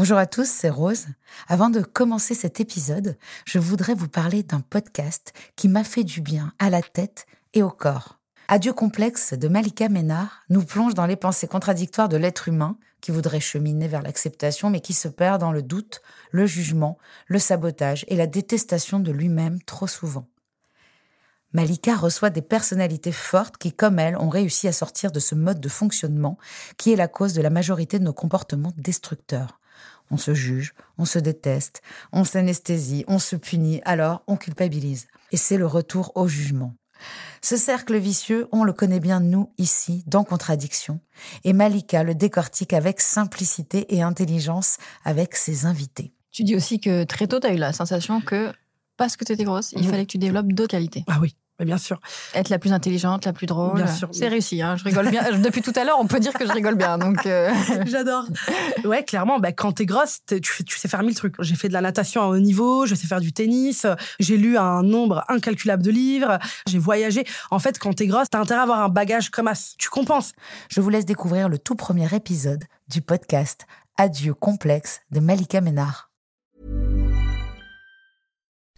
Bonjour à tous, c'est Rose. Avant de commencer cet épisode, je voudrais vous parler d'un podcast qui m'a fait du bien à la tête et au corps. Adieu complexe de Malika Ménard nous plonge dans les pensées contradictoires de l'être humain qui voudrait cheminer vers l'acceptation mais qui se perd dans le doute, le jugement, le sabotage et la détestation de lui-même trop souvent. Malika reçoit des personnalités fortes qui, comme elle, ont réussi à sortir de ce mode de fonctionnement qui est la cause de la majorité de nos comportements destructeurs. On se juge, on se déteste, on s'anesthésie, on se punit, alors on culpabilise. Et c'est le retour au jugement. Ce cercle vicieux, on le connaît bien nous ici, dans Contradiction, et Malika le décortique avec simplicité et intelligence avec ses invités. Tu dis aussi que très tôt, tu as eu la sensation que parce que tu étais grosse, il fallait que tu développes d'autres qualités. Ah oui, bien sûr. Être la plus intelligente, la plus drôle. Bien sûr. C'est réussi, hein, je rigole bien. Depuis tout à l'heure, on peut dire que je rigole bien. Donc euh. J'adore. Ouais, clairement, bah, quand t'es grosse, tu, tu sais faire mille trucs. J'ai fait de la natation à haut niveau, je sais faire du tennis, j'ai lu un nombre incalculable de livres, j'ai voyagé. En fait, quand t'es grosse, t'as intérêt à avoir un bagage comme as. Tu compenses. Je vous laisse découvrir le tout premier épisode du podcast Adieu complexe de Malika Ménard.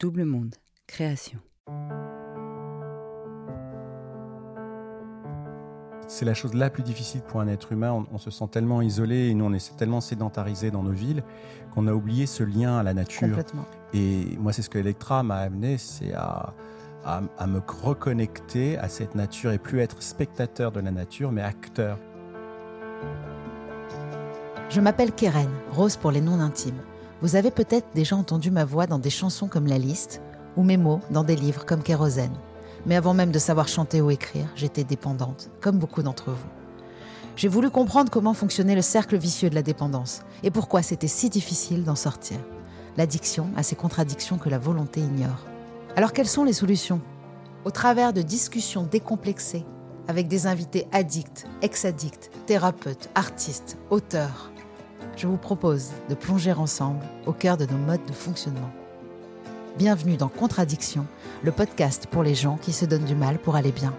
Double Monde, création. C'est la chose la plus difficile pour un être humain. On, on se sent tellement isolé et nous, on est tellement sédentarisé dans nos villes qu'on a oublié ce lien à la nature. Complètement. Et moi, c'est ce que Electra m'a amené, c'est à, à, à me reconnecter à cette nature et plus être spectateur de la nature, mais acteur. Je m'appelle Keren, Rose pour les noms intimes. Vous avez peut-être déjà entendu ma voix dans des chansons comme La Liste ou mes mots dans des livres comme Kérosène. Mais avant même de savoir chanter ou écrire, j'étais dépendante, comme beaucoup d'entre vous. J'ai voulu comprendre comment fonctionnait le cercle vicieux de la dépendance et pourquoi c'était si difficile d'en sortir. L'addiction a ces contradictions que la volonté ignore. Alors quelles sont les solutions? Au travers de discussions décomplexées avec des invités addicts, ex-addicts, thérapeutes, artistes, auteurs, je vous propose de plonger ensemble au cœur de nos modes de fonctionnement. Bienvenue dans Contradiction, le podcast pour les gens qui se donnent du mal pour aller bien.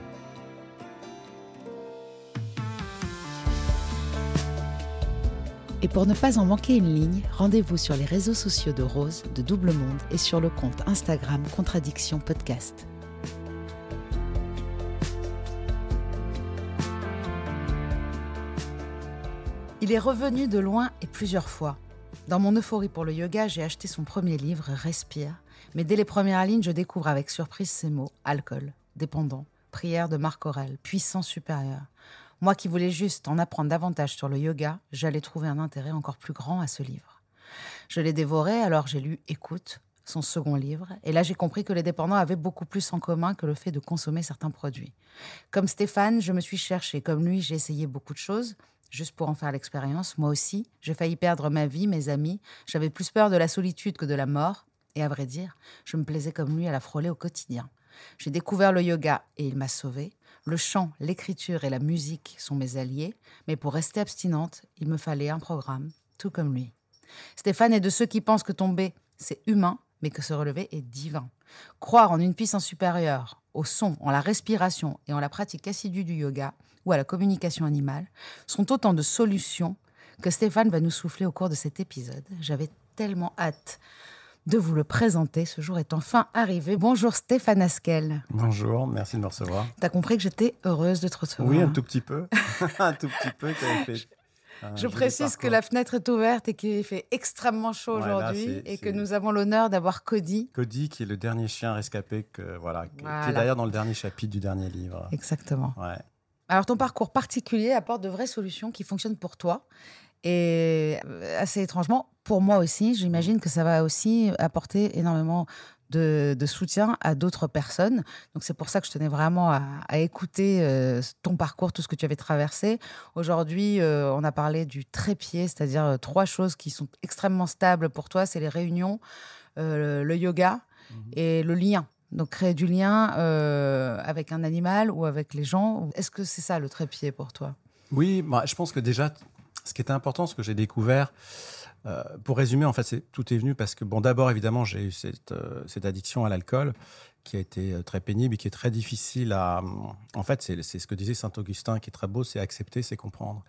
Et pour ne pas en manquer une ligne, rendez-vous sur les réseaux sociaux de Rose, de Double Monde et sur le compte Instagram Contradiction Podcast. Il est revenu de loin et plusieurs fois. Dans mon euphorie pour le yoga, j'ai acheté son premier livre, Respire, mais dès les premières lignes, je découvre avec surprise ces mots alcool, dépendant, prière de Marc Aurèle, puissant supérieur. Moi qui voulais juste en apprendre davantage sur le yoga, j'allais trouver un intérêt encore plus grand à ce livre. Je l'ai dévoré, alors j'ai lu Écoute, son second livre, et là j'ai compris que les dépendants avaient beaucoup plus en commun que le fait de consommer certains produits. Comme Stéphane, je me suis cherchée, comme lui, j'ai essayé beaucoup de choses, juste pour en faire l'expérience. Moi aussi, j'ai failli perdre ma vie, mes amis, j'avais plus peur de la solitude que de la mort, et à vrai dire, je me plaisais comme lui à la frôler au quotidien. J'ai découvert le yoga et il m'a sauvée. Le chant, l'écriture et la musique sont mes alliés, mais pour rester abstinente, il me fallait un programme, tout comme lui. Stéphane est de ceux qui pensent que tomber, c'est humain, mais que se relever est divin. Croire en une puissance supérieure, au son, en la respiration et en la pratique assidue du yoga ou à la communication animale sont autant de solutions que Stéphane va nous souffler au cours de cet épisode. J'avais tellement hâte de vous le présenter. Ce jour est enfin arrivé. Bonjour Stéphane Askel. Bonjour, merci de me recevoir. T'as compris que j'étais heureuse de te recevoir. Oui, un tout petit peu. un tout petit peu. t'avais fait un Je précise que la fenêtre est ouverte et qu'il fait extrêmement chaud aujourd'hui et que nous avons l'honneur d'avoir Cody. Cody, qui est le dernier chien rescapé, que, voilà, qui- est d'ailleurs dans le dernier chapitre du dernier livre. Exactement. Ouais. Alors ton parcours particulier apporte de vraies solutions qui fonctionnent pour toi. Et euh, assez étrangement, pour moi aussi, j'imagine que ça va aussi apporter énormément de, de soutien à d'autres personnes. Donc c'est pour ça que je tenais vraiment à, à écouter euh, ton parcours, tout ce que tu avais traversé. Aujourd'hui, euh, on a parlé du trépied, c'est-à-dire euh, trois choses qui sont extrêmement stables pour toi, c'est les réunions, le yoga et le lien. Donc créer du lien euh, avec un animal ou avec les gens. Est-ce que c'est ça le trépied pour toi? Oui, bah, je pense que déjà, ce qui était important, ce que j'ai découvert, euh, pour résumer, en fait, tout est venu parce que, bon, d'abord, évidemment, j'ai eu cette, euh, cette addiction à l'alcool qui a été euh, très pénible et qui est très difficile à. En fait, c'est ce que disait Saint Augustin qui est très beau, c'est accepter, c'est comprendre.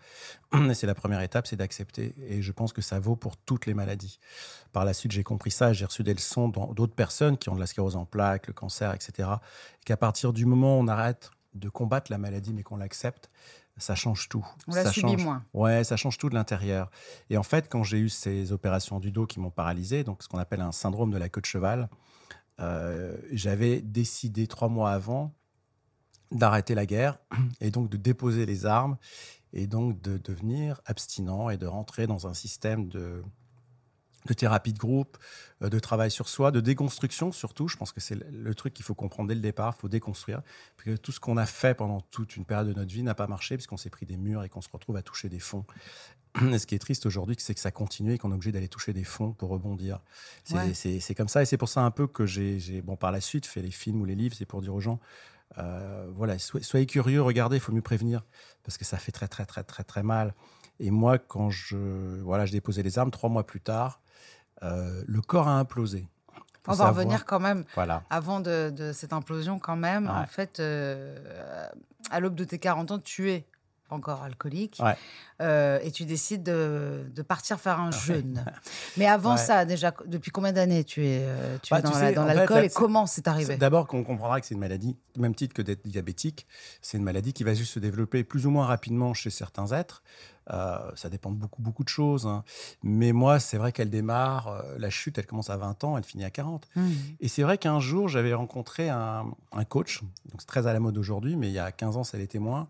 Et c'est la première étape, c'est d'accepter. Et je pense que ça vaut pour toutes les maladies. Par la suite, j'ai compris ça, j'ai reçu des leçons d'autres personnes qui ont de la sclérose en plaques, le cancer, etc. Et qu'à partir du moment où on arrête de combattre la maladie, mais qu'on l'accepte, ça change tout. On la ça subit change. moins. Ouais, ça change tout de l'intérieur. Et en fait, quand j'ai eu ces opérations du dos qui m'ont paralysé, donc ce qu'on appelle un syndrome de la queue de cheval, euh, j'avais décidé trois mois avant d'arrêter la guerre et donc de déposer les armes et donc de devenir abstinent et de rentrer dans un système de, de thérapie de groupe, euh, de travail sur soi, de déconstruction surtout. Je pense que c'est le- le truc qu'il faut comprendre dès le départ, il faut déconstruire. Parce que tout ce qu'on a fait pendant toute une période de notre vie n'a pas marché puisqu'on s'est pris des murs et qu'on se retrouve à toucher des fonds. Et ce qui est triste aujourd'hui, c'est que ça continue et qu'on est obligé d'aller toucher des fonds pour rebondir. C'est Ouais. comme ça et c'est pour ça un peu que j'ai, bon, par la suite, fait les films ou les livres. C'est pour dire aux gens, euh, voilà, soyez, soyez curieux, regardez, il faut mieux prévenir parce que ça fait très, très, très, très, très mal. Et moi, quand je, voilà, je déposais les armes, trois mois plus tard, euh, le corps a implosé. Faut On va revenir quand même Voilà. avant de, de cette implosion quand même. En fait, euh, à l'aube de tes 40 ans, tu es encore alcoolique Ouais. euh, et tu décides de, de partir faire un jeûne. Mais avant Ouais. ça, déjà, depuis combien d'années tu es, euh, tu Bah, es dans la- l'alcool et comment c'est arrivé? D'abord, qu'on comprendra que c'est une maladie, même titre que d'être diabétique, c'est une maladie qui va juste se développer plus ou moins rapidement chez certains êtres. Euh, ça dépend de beaucoup, beaucoup de choses. hein. Mais moi, c'est vrai qu'elle démarre, euh, la chute, elle commence à 20 ans, elle finit à 40. Hmm. Et c'est vrai qu'un jour, j'avais rencontré un, un coach, donc c'est très à la mode aujourd'hui, mais il y a 15 ans, ça l'était moins.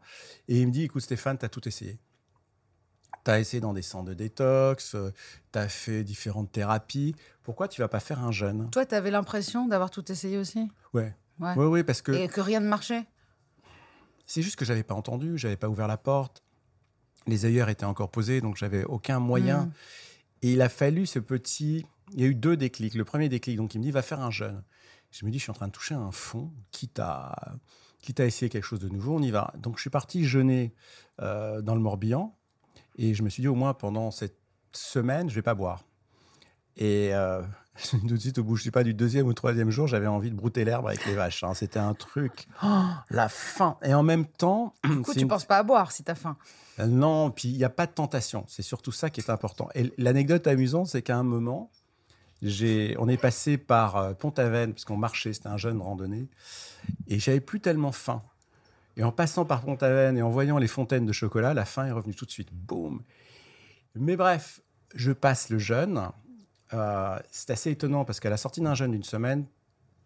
Et il me dit, écoute Stéphane, tu as tout essayé. Tu as essayé dans des centres de détox, tu as fait différentes thérapies. Pourquoi tu vas pas faire un jeûne? Toi, tu avais l'impression d'avoir tout essayé aussi? Ouais. Ouais. Oui, oui, parce que Et que rien ne marchait? C'est juste que j'avais pas entendu, j'avais pas ouvert la porte. Les œillères étaient encore posés, donc j'avais aucun moyen. Mm. Et il a fallu ce petit. Il y a eu deux déclics. Le premier déclic, donc il me dit va faire un jeûne. Je me dis je suis en train de toucher un fond, quitte à, quitte à essayer quelque chose de nouveau, on y va. Donc je suis parti jeûner euh, dans le Morbihan et je me suis dit au moins pendant cette semaine, je vais pas boire. Et euh, tout de suite, au bout, je sais pas, du deuxième ou troisième jour, j'avais envie de brouter l'herbe avec les vaches. hein. C'était un truc. Oh, la faim. Et en même temps. Du coup, tu une- penses pas à boire si t'as faim. euh, Non, puis il n'y a pas de tentation. C'est surtout ça qui est important. Et l'anecdote amusante, c'est qu'à un moment, on est passé par euh, Pont-Aven, puisqu'on marchait, c'était un jeune randonnée, et j'avais plus tellement faim. Et en passant par Pont-Aven et en voyant les fontaines de chocolat, la faim est revenue tout de suite. Boum Mais bref, je passe le jeûne. Euh, c'est assez étonnant parce qu'à la sortie d'un jeûne d'une semaine,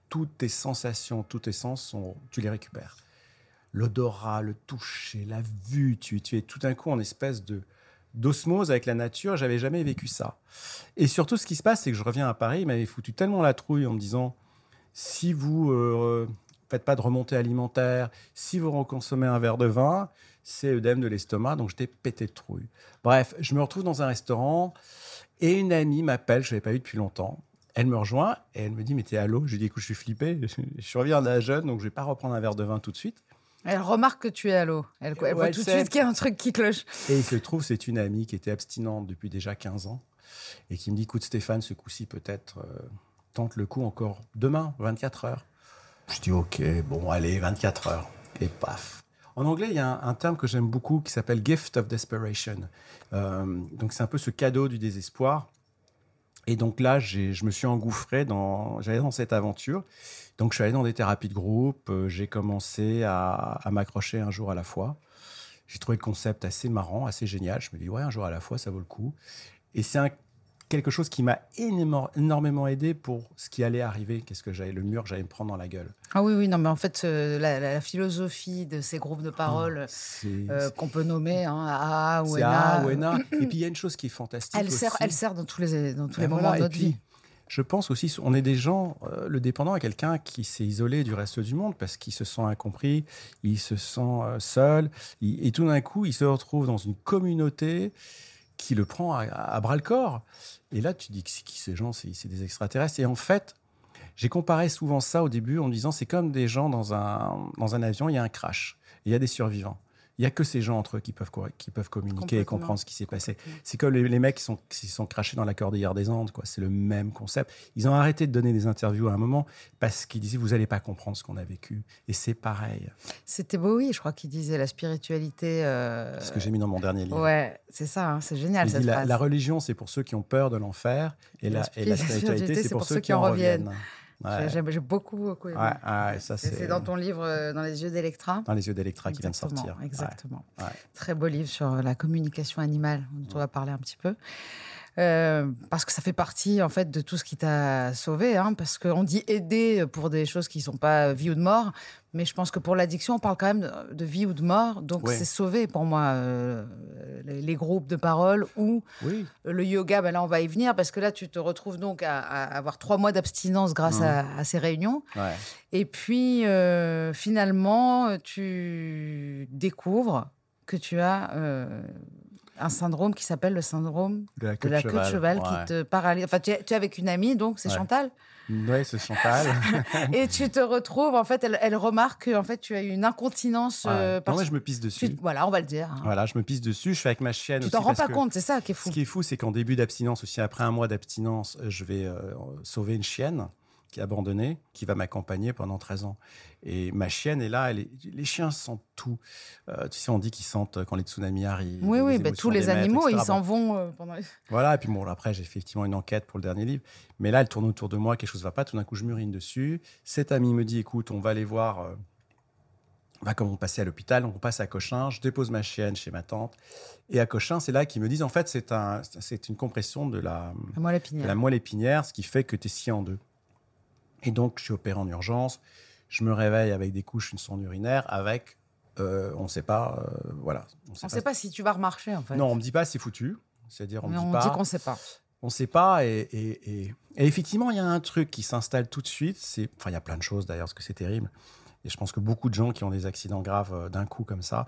toutes tes sensations, tous tes sens, tu les récupères l'odorat, le toucher, la vue. Tu, tu es tout d'un coup en espèce de d'osmose avec la nature. J'avais jamais vécu ça. Et surtout, ce qui se passe, c'est que je reviens à Paris. Il m'avait foutu tellement la trouille en me disant si vous euh, faites pas de remontée alimentaire, si vous reconsommez un verre de vin, c'est œdème de l'estomac. Donc, j'étais pété de trouille. Bref, je me retrouve dans un restaurant et une amie m'appelle. Je l'avais pas vue depuis longtemps. Elle me rejoint et elle me dit Mais t'es à l'eau Je lui dis Écoute, je suis flippé. Je suis reviens d'un jeune, donc je vais pas reprendre un verre de vin tout de suite. Elle remarque que tu es à l'eau. Elle, elle Ouais, voit elle tout de suite qu'il y a un truc qui cloche. Et il se trouve, c'est une amie qui était abstinente depuis déjà 15 ans et qui me dit Écoute, Stéphane, ce coup-ci, peut-être, euh, tente le coup encore demain, 24 heures. Je dis Ok, bon, allez, 24 heures. Et paf. En anglais, il y a un, terme que j'aime beaucoup qui s'appelle gift of desperation. Euh, donc, c'est un peu ce cadeau du désespoir. Et donc là, je me suis engouffré dans, j'allais dans cette aventure. Donc, je suis allé dans des thérapies de groupe. euh, J'ai commencé à, à m'accrocher un jour à la fois. J'ai trouvé le concept assez marrant, assez génial. Je me dis, ouais, un jour à la fois, ça vaut le coup. Et c'est un- quelque chose qui m'a énormément aidé pour ce qui allait arriver. Qu'est-ce que j'allais, le mur que j'allais me prendre dans la gueule. Ah oui, oui, non, mais en fait, euh, la, philosophie de ces groupes de parole C'est euh, qu'on peut nommer hein, AA ou c'est ENA, A ou euh, ENA. Et puis, il y a une chose qui est fantastique. elle, sert, elle sert dans tous les, dans tous les Ben moments voilà, de notre puis, vie. je pense aussi, on est des gens, euh, le dépendant est quelqu'un qui s'est isolé du reste du monde parce qu'il se sent incompris, il se sent seul, il- et tout d'un coup, il se retrouve dans une communauté qui le prend à, bras le corps. Et là, tu dis que c'est qui ces gens? C'est des extraterrestres. Et en fait, j'ai comparé souvent ça au début en disant c'est comme des gens dans un, dans un avion, il y a un crash, il y a des survivants. Il n'y a que ces gens entre eux qui peuvent, qui peuvent communiquer et comprendre ce qui s'est passé. C'est comme les, les mecs qui sont, qui sont crachés dans la cordillère des Andes. quoi. C'est le même concept. Ils ont arrêté de donner des interviews à un moment parce qu'ils disaient vous n'allez pas comprendre ce qu'on a vécu. Et c'est pareil. C'était Bowie, je crois, qui disait la spiritualité. euh, C'est ce que j'ai mis dans mon dernier livre. Ouais, c'est ça, hein, c'est génial Il cette dit, la, phrase. la religion, c'est pour ceux qui ont peur de l'enfer. Et, la, et la spiritualité, c'est pour, ceux qui en reviennent. Ouais. J'ai beaucoup, beaucoup aimé. Ouais, C'est dans ton livre euh, Dans les yeux d'Electra? dans les yeux d'Electra qui vient de sortir. Exactement. Très beau livre sur la communication animale, dont on va parler un petit peu. Euh, parce que ça fait partie en fait de tout ce qui t'a sauvé, hein, parce qu'on dit aider pour des choses qui sont pas vie ou de mort, mais je pense que pour l'addiction, on parle quand même de, vie ou de mort, donc Ouais. c'est sauvé pour moi euh, les, les groupes de parole ou Oui, le yoga. Ben là, on va y venir parce que là, tu te retrouves donc à, à avoir trois mois d'abstinence grâce Mhm. à, à ces réunions. ouais. Et puis, euh, finalement, tu découvres que tu as un syndrome qui s'appelle le syndrome De la de queue la de queue de cheval ouais. qui te paralyse. Enfin, tu es, tu es avec une amie, donc c'est Ouais. Chantal. Ouais, c'est Chantal. Et tu te retrouves, en fait, elle, elle remarque que en fait, tu as une incontinence. Ouais. euh, parce- je me pisse tu- dessus. voilà, on va le dire. hein. Voilà, je me pisse dessus. Je suis avec ma chienne Tu t'en rends pas compte, c'est ça qui est fou. Ce qui est fou, c'est qu'en début d'abstinence, aussi après un mois d'abstinence, je vais euh, sauver une chienne qui est abandonnée, qui va m'accompagner pendant 13 ans. Et ma chienne est là. Elle est- Les chiens sentent tout. Euh, tu sais, on dit qu'ils sentent quand les tsunamis arrivent. Oui, oui, bah, tous les maîtres, animaux, ils s'en vont euh, pendant. Voilà, et puis bon, après, j'ai effectivement une enquête pour le dernier livre. Mais là, elle tourne autour de moi, quelque chose ne va pas. Tout d'un coup, je m'urine dessus. Cet ami me dit écoute, on va aller voir. euh, on va comme on passait à l'hôpital, on passe à Cochin. Je dépose ma chienne chez ma tante. Et à Cochin, c'est là qu'ils me disent en fait, c'est un, une compression de la, Moi, la de pinière. la moelle épinière, ce qui fait que tu es scié en deux. Et donc, je suis opéré en urgence. Je me réveille avec des couches, une sonde urinaire, avec, euh, on ne sait pas, euh, voilà. On ne sait pas si tu vas remarcher, en fait. Non, on me dit pas, c'est foutu. C'est-à-dire, on Mais me dit on pas. dit qu'on ne sait pas. On ne sait pas. Et, et- et- et effectivement, il y a un truc qui s'installe tout de suite. C'est, enfin, il y a plein de choses d'ailleurs, parce que c'est terrible. Et je pense que beaucoup de gens qui ont des accidents graves euh, d'un coup comme ça,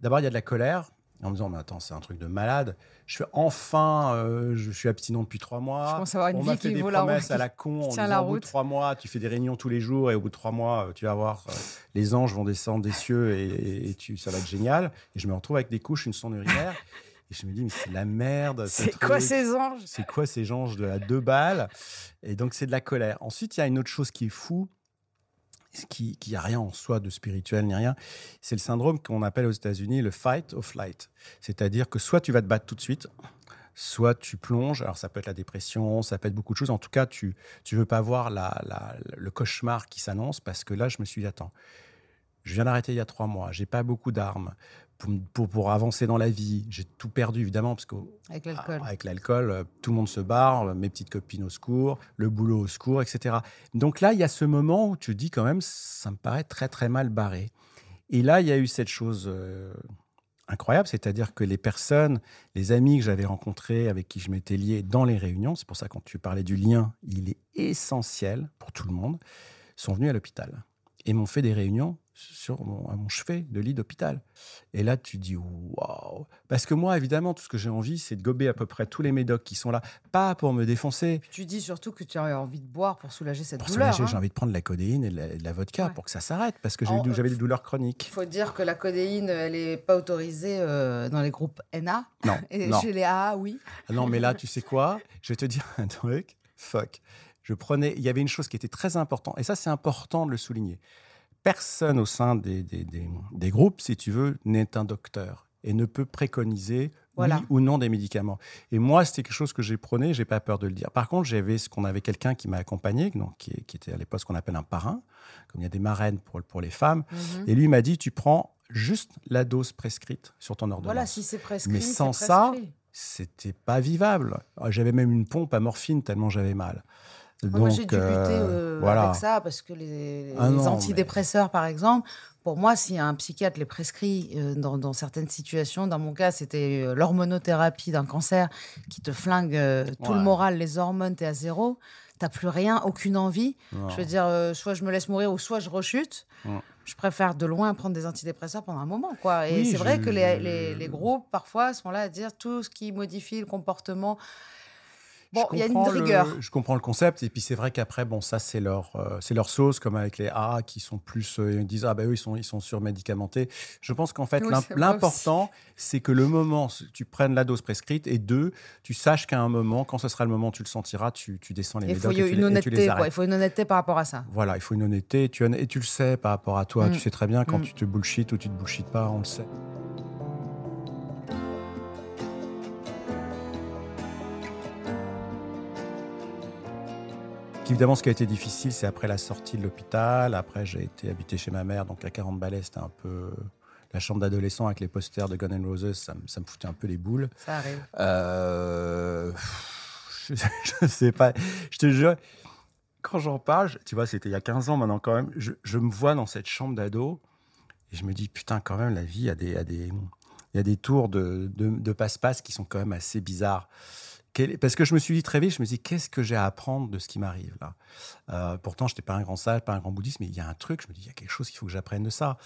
d'abord, il y a de la colère. En me disant, mais attends, c'est un truc de malade. Je fais enfin, euh, je suis abstinent depuis trois mois. Je pense avoir une On m'a vie fait qui des la promesses à la con en disant, la au bout de trois mois, tu fais des réunions tous les jours et au bout de trois mois, euh, tu vas voir, euh, les anges vont descendre des cieux et, et- et tu, ça va être génial. Et je me retrouve avec des couches, une sonde urinaire. et je me dis, mais c'est la merde. ce C'est quoi ces anges? C'est quoi ces gens de la deux balles? Et donc, c'est de la colère. Ensuite, il y a une autre chose qui est fou, qui qui a rien en soi de spirituel ni rien. C'est le syndrome qu'on appelle aux États-Unis le fight or flight. C'est-à-dire que soit tu vas te battre tout de suite, soit tu plonges. Alors, ça peut être la dépression, ça peut être beaucoup de choses. En tout cas, tu tu veux pas voir le cauchemar qui s'annonce parce que là, je me suis dit, attends, je viens d'arrêter il y a trois mois, j'ai pas beaucoup d'armes. Pour, pour, pour avancer dans la vie, j'ai tout perdu évidemment parce que Avec l'alcool. ah, Avec l'alcool, euh, tout le monde se barre, euh, mes petites copines au secours, le boulot au secours, etc. Donc là, il y a ce moment où tu dis quand même, ça me paraît très très mal barré. Et là, il y a eu cette chose euh, incroyable, c'est-à-dire que les personnes, les amis que j'avais rencontrés, avec qui je m'étais lié dans les réunions, c'est pour ça quand tu parlais du lien, il est essentiel pour tout le monde, sont venus à l'hôpital et m'ont fait des réunions sur mon, à mon chevet de lit d'hôpital. Et là, tu dis waouh Parce que moi, évidemment, tout ce que j'ai envie, c'est de gober à peu près tous les médocs qui sont là, pas pour me défoncer. Puis tu dis surtout que tu as envie de boire pour soulager cette Pour douleur. soulager, j'ai hein. envie de prendre de la codéine et de la, de la vodka Ouais. pour que ça s'arrête, parce que j'avais des douleurs Il chroniques. faut dire que la codéine, elle n'est pas autorisée euh, dans les groupes NA. Non, Et non. chez les AA, oui. Ah non, mais là, tu sais quoi? Je vais te dire un truc. Fuck. Je prenais. Il y avait une chose qui était très importante, et ça, c'est important de le souligner. Personne au sein des, des, des- des groupes, si tu veux, n'est un docteur et ne peut préconiser Voilà. oui ou non des médicaments. Et moi, c'était quelque chose que j'ai prôné, j'ai pas peur de le dire. Par contre, j'avais ce qu'on avait quelqu'un qui m'a accompagné, donc qui, qui était à l'époque ce qu'on appelle un parrain, comme il y a des marraines pour, pour les femmes. Mhm. Et lui m'a dit, tu prends juste la dose prescrite sur ton ordonnance. Voilà, si c'est prescrit. Mais sans ça, prescrit. c'était pas vivable. J'avais même une pompe à morphine tellement j'avais mal. Ouais, Moi, j'ai Donc, dû lutter euh, euh, voilà. avec ça parce que les, Ah les non, antidépresseurs, par exemple, pour moi, si un psychiatre les prescrit euh, dans, dans certaines situations, dans mon cas, c'était euh, l'hormonothérapie d'un cancer qui te flingue euh, tout le moral, les hormones, t'es à zéro. t'as plus rien, aucune envie. Je veux dire, soit je me laisse mourir ou soit je rechute. Je préfère de loin prendre des antidépresseurs pendant un moment, quoi. Et Oui, c'est vrai que les, les- les groupes, parfois, sont là à dire tout ce qui modifie le comportement. Bon, il y a une comprends le- rigueur. je comprends le concept. Et puis, c'est vrai qu'après, bon, ça, c'est leur, euh, c'est leur sauce, comme avec les A qui sont plus. euh, ils disent, ah, ben eux, ils sont, ils sont surmédicamentés. Je pense qu'en fait, Oui, l'important, c'est que le moment, tu prennes la dose prescrite et deux, tu saches qu'à un moment, quand ce sera le moment, tu le sentiras, tu, tu descends les Il faut médocs et tu, une les- et tu les honnêteté, quoi. Il faut une honnêteté par rapport à ça. Voilà, il faut une honnêteté. Tu, et tu le sais par rapport à toi. Mm. Tu sais très bien quand Mm. tu te bullshit ou tu te bullshit pas, on le sait. Évidemment, ce qui a été difficile, c'est après la sortie de l'hôpital. Après, j'ai été habité chez ma mère, donc à 40 balais, c'était un peu la chambre d'adolescent avec les posters de Guns N' Roses. Ça, me- ça me foutait un peu les boules. Ça arrive. Euh, je, je sais pas. Je te jure, quand j'en parle, tu vois, c'était il y a 15 ans maintenant quand même, je, je me vois dans cette chambre d'ado et je me dis, putain, quand même, la vie, il y a des, a des, il y a des tours de, de, de passe-passe qui sont quand même assez bizarres. Parce que je me suis dit très vite, je me suis dit, qu'est-ce que j'ai à apprendre de ce qui m'arrive là? Euh, Pourtant, je n'étais pas un grand sage, pas un grand bouddhiste, mais il y a un truc, je me dis, il y a quelque chose qu'il faut que j'apprenne de ça.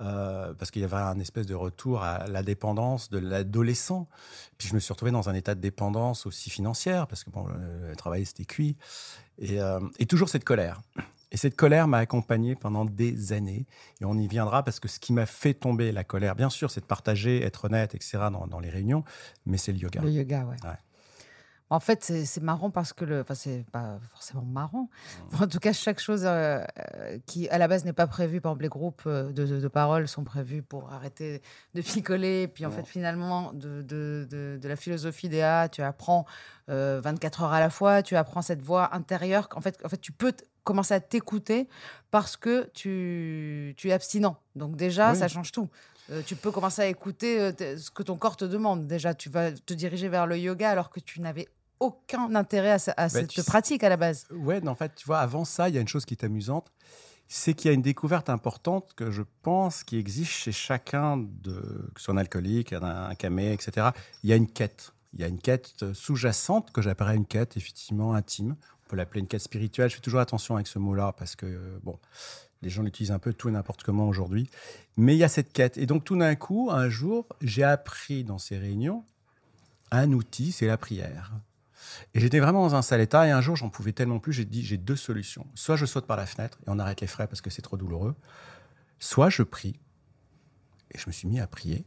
Euh, parce qu'il y avait un espèce de retour à la dépendance de l'adolescent. Puis je me suis retrouvé dans un état de dépendance aussi financière, parce que bon, le travail, c'était cuit. Et, euh, et toujours cette colère. Et cette colère m'a accompagné pendant des années. Et on y viendra parce que ce qui m'a fait tomber la colère, bien sûr, c'est de partager, être honnête, etc. dans, dans les réunions, mais c'est le yoga. Le yoga, ouais. Ouais. En fait, c'est marrant parce que le. Enfin, c'est pas forcément marrant. En tout cas, chaque chose euh, euh, qui, à la base, n'est pas prévue, par exemple, les groupes euh, de, de, de parole sont prévus pour arrêter de picoler. Puis, en fait, finalement, de, la philosophie des A, tu apprends euh, 24 heures à la fois, tu apprends cette voix intérieure. En fait, en fait tu peux commencer à t'écouter parce que tu, tu es abstinent. Donc, déjà, Oui. ça change tout. Euh, tu peux commencer à écouter ce que ton corps te demande. Déjà, tu vas te diriger vers le yoga alors que tu n'avais aucun intérêt à, à cette Bah, sais- pratique à la base. Ouais, mais en fait, tu vois, avant ça, il y a une chose qui est amusante, c'est qu'il y a une découverte importante que je pense qui existe chez chacun, de, que ce soit un alcoolique, un, un camé, etc. Il y a une quête. Il y a une quête sous-jacente que j'appellerais une quête effectivement intime. On peut l'appeler une quête spirituelle. Je fais toujours attention avec ce mot-là parce que, euh, bon, les gens l'utilisent un peu tout et n'importe comment aujourd'hui. Mais il y a cette quête. Et donc, tout d'un coup, un jour, j'ai appris dans ces réunions un outil, c'est la prière. Et j'étais vraiment dans un sale état. Et un jour, j'en pouvais tellement plus. J'ai dit j'ai deux solutions. Soit je saute par la fenêtre et on arrête les frais parce que c'est trop douloureux. Soit je prie. Et je me suis mis à prier.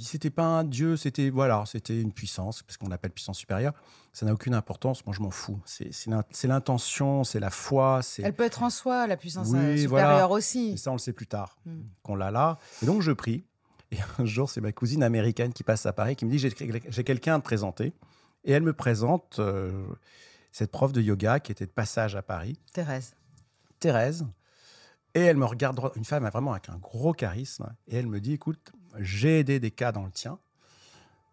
C'était pas un dieu, c'était voilà, c'était une puissance, parce qu'on l'appelle puissance supérieure. Ça n'a aucune importance. Moi, je m'en fous. C'est c'est l'in- c'est l'intention, c'est la foi, Elle peut être en soi, la puissance Oui, euh, supérieure voilà. aussi. et ça, on le sait plus tard, Mm. qu'on l'a là. Et donc, je prie. Et un jour, c'est ma cousine américaine qui passe à Paris qui me dit J'ai j'ai quelqu'un à te présenter. Et elle me présente euh, cette prof de yoga qui était de passage à Paris, Thérèse. Thérèse. Et elle me regarde, une femme vraiment avec un gros charisme. Et elle me dit Écoute, j'ai aidé des cas dans le tien.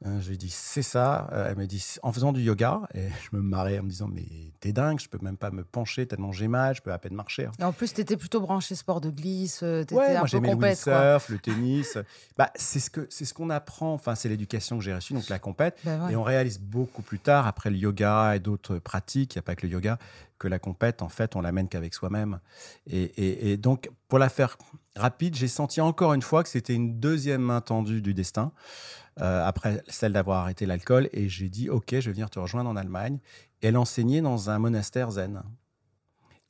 Euh, je lui dis C'est ça. Euh, elle me dit En faisant du yoga. Et je me marrais en me disant Mais t'es dingue, je peux même pas me pencher tellement j'ai mal, je peux à peine marcher. Et en plus, tu étais plutôt branché sport de glisse, tu étais Ouais, un moi peu le compète. quoi. windsurf, le tennis. bah, c'est ce que c'est ce qu'on apprend. Enfin, c'est l'éducation que j'ai reçue, donc la compète. Ben ouais. Et on réalise beaucoup plus tard, après le yoga et d'autres pratiques, il n'y a pas que le yoga, que la compète, en fait, on l'amène qu'avec soi-même. Et, et- et donc, pour la faire rapide, j'ai senti encore une fois que c'était une deuxième main tendue du destin, euh, après celle d'avoir arrêté l'alcool. Et j'ai dit, OK, je vais venir te rejoindre en Allemagne. Et elle enseignait dans un monastère zen.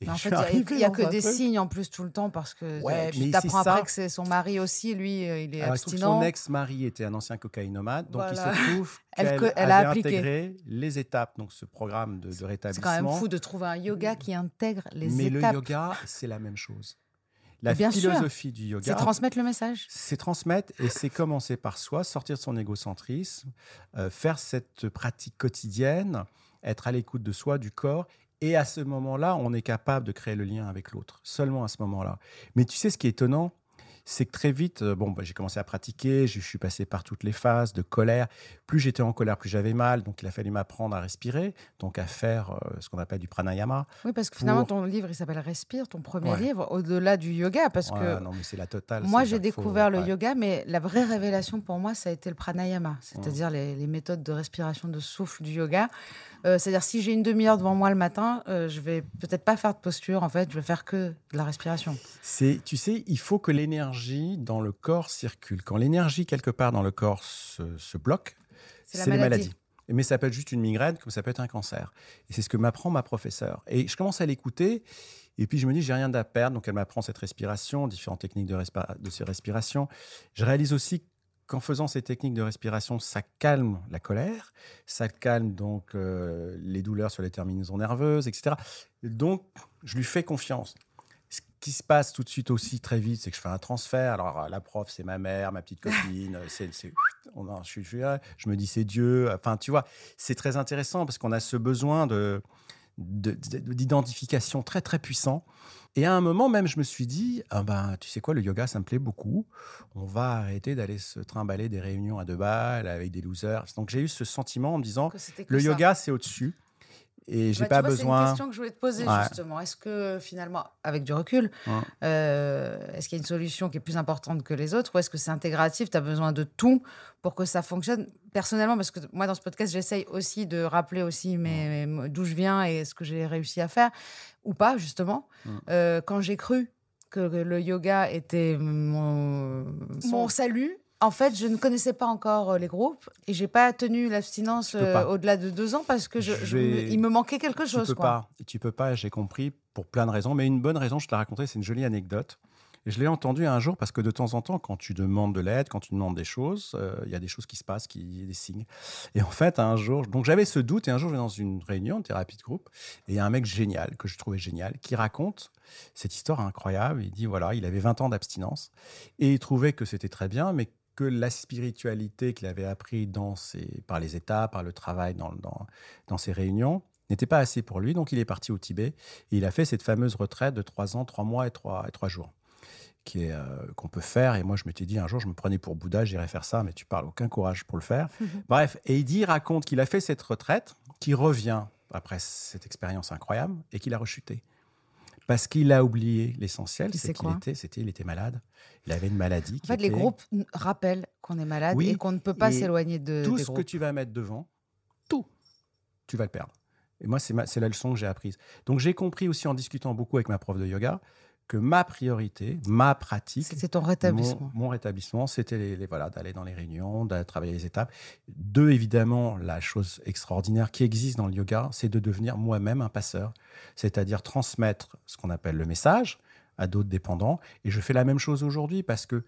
Et Mais en je fait, suis il n'y a, que des truc- signes en plus tout le temps parce que Ouais, euh, tu mais c'est après que c'est son mari aussi, lui, euh, il est Alors, abstinent. son ex-mari était un ancien cocaïnomane, donc Voilà. il se trouve Elle qu'elle elle a appliqué. intégré les étapes, donc ce programme de, de C'est rétablissement. quand même fou de trouver un yoga qui intègre les Mais étapes. le yoga, c'est la même chose. La Bien sûr. philosophie du yoga, C'est transmettre le message. c'est transmettre et c'est commencer par soi, sortir de son égocentrisme, euh, faire cette pratique quotidienne, être à l'écoute de soi, du corps. Et à ce moment-là, on est capable de créer le lien avec l'autre, seulement à ce moment-là. Mais tu sais, ce qui est étonnant, c'est que très vite, euh, bon, bah, j'ai commencé à pratiquer, je suis passé par toutes les phases de colère, Plus j'étais en colère, plus j'avais mal. Donc, il a fallu m'apprendre à respirer, donc à faire euh, ce qu'on appelle du pranayama. Oui, parce que finalement, ton livre, il s'appelle Respire, ton premier Ouais. livre, au-delà du yoga. Parce Ouais, que non, mais c'est la totale. moi, j'ai faut- découvert le ouais. yoga, mais la vraie révélation pour moi, ça a été le pranayama, c'est-à-dire les, les méthodes de respiration, de souffle du yoga. Euh, c'est-à-dire, si j'ai une demi-heure devant moi le matin, euh, je vais peut-être pas faire de posture, en fait, je vais faire que de la respiration. C'est, tu sais, il faut que l'énergie dans le corps circule. Quand l'énergie quelque part dans le corps se, se bloque, C'est les maladie. maladies. Mais ça peut être juste une migraine, comme ça peut être un cancer. Et c'est ce que m'apprend ma professeure. Et je commence à l'écouter, et puis je me dis, j'ai rien à perdre. Donc elle m'apprend cette respiration, différentes techniques de, respi- de ces respirations. Je réalise aussi qu'en faisant ces techniques de respiration, ça calme la colère, ça calme donc euh, les douleurs sur les terminaisons nerveuses, etc. Donc je lui fais confiance. Ce qui se passe tout de suite aussi très vite, c'est que je fais un transfert. Alors, euh, la prof, c'est ma mère, ma petite copine. euh, c'est, on je, suis- je me dis, c'est Dieu. Enfin, tu vois, c'est très intéressant parce qu'on a ce besoin de, de- de- d'identification très, très puissant. Et à un moment même, je me suis dit, ah ben, tu sais quoi, le yoga, ça me plaît beaucoup. On va arrêter d'aller se trimballer des réunions à deux balles avec des losers. Donc, j'ai eu ce sentiment en me disant, le ça. yoga, c'est au-dessus. Et j'ai Bah, pas vois, C'est une besoin. question que je voulais te poser Ouais. justement. Est-ce que finalement, avec du recul, Ouais. euh, est-ce qu'il y a une solution qui est plus importante que les autres ou est-ce que c'est intégratif Tu as besoin de tout pour que ça fonctionne? Personnellement, parce que moi dans ce podcast, j'essaye aussi de rappeler aussi mes, mes- d'où je viens et ce que j'ai réussi à faire ou pas justement. Euh, quand j'ai cru que le yoga était mon, mon salut. En fait, je ne connaissais pas encore euh, les groupes et j'ai pas tenu l'abstinence euh, au-delà de deux ans parce que je, vais- il me manquait quelque tu chose. peux quoi. pas. Tu peux pas, j'ai compris, pour plein de raisons. Mais une bonne raison, je te la racontais, c'est une jolie anecdote. Et je l'ai entendu un jour parce que de temps en temps, quand tu demandes de l'aide, quand tu demandes des choses, euh, il y a des choses qui se passent, qui, des signes. Et en fait, un jour, donc j'avais ce doute et un jour, je vais dans une réunion de thérapie de groupe et il y a un mec génial, que je trouvais génial, qui raconte cette histoire incroyable. Il dit, voilà, il avait 20 ans d'abstinence et il trouvait que c'était très bien, mais que la spiritualité qu'il avait appris dans ses, par les étapes, par le travail dans, dans, dans ses réunions, n'était pas assez pour lui. Donc, il est parti au Tibet et il a fait cette fameuse retraite de 3 ans, 3 mois et 3, et 3 jours euh, qu'on peut faire. Et moi, je m'étais dit, un jour, je me prenais pour Bouddha, j'irais faire ça, mais tu parles aucun courage pour le faire. Bref, et il dit, raconte qu'il a fait cette retraite, qu'il revient après cette expérience incroyable et qu'il a rechuté. Parce qu'il a oublié l'essentiel, c'est qu'il quoi était, c'était, il était malade. Il avait une maladie. En qui fait, les était- groupes rappellent qu'on est malade Oui, et qu'on ne peut pas s'éloigner de, tout des ce que tu vas mettre devant, tout, tu vas le perdre. Et moi, c'est la leçon que j'ai apprise. Donc, j'ai compris aussi en discutant beaucoup avec ma prof de yoga que ma priorité, ma pratique, C'était ton rétablissement. mon, mon rétablissement, c'était les, les- voilà, d'aller dans les réunions, de travailler les étapes. Deux, évidemment, la chose extraordinaire qui existe dans le yoga, c'est de devenir moi-même un passeur, c'est-à-dire transmettre ce qu'on appelle le message à d'autres dépendants. Et je fais la même chose aujourd'hui parce que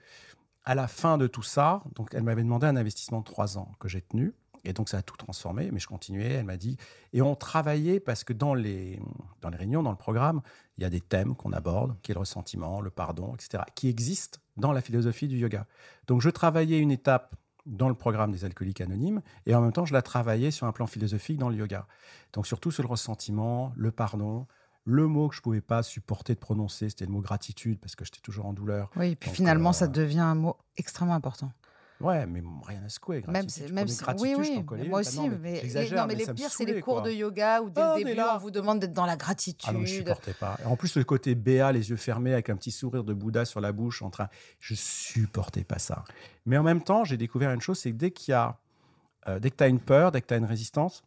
à la fin de tout ça, donc elle m'avait demandé un investissement de trois ans que j'ai tenu. Et donc, ça a tout transformé, mais je continuais. Elle m'a dit. Et on travaillait parce que dans les, dans les réunions, dans le programme, il y a des thèmes qu'on aborde, qui est le ressentiment, le pardon, etc., qui existent dans la philosophie du yoga. Donc, je travaillais une étape dans le programme des alcooliques anonymes et en même temps, je la travaillais sur un plan philosophique dans le yoga. Donc, surtout sur le ressentiment, le pardon. Le mot que je ne pouvais pas supporter de prononcer, c'était le mot gratitude parce que j'étais toujours en douleur. Oui, puis Donc, finalement, euh, ça devient un mot extrêmement important. Ouais, mais rien à secouer. Même, si- même si- oui, oui, moi aussi. mais, non, mais les pires, c'est les cours de yoga où dès Ah, le est début, on vous demande d'être dans la gratitude. Ah non, je supportais pas. En plus, le côté béat, les yeux fermés, avec un petit sourire de Bouddha sur la bouche, en train, je supportais pas ça. Mais en même temps, j'ai découvert une chose, c'est que dès qu'il y a, euh, dès que tu as une peur, dès que tu as une résistance,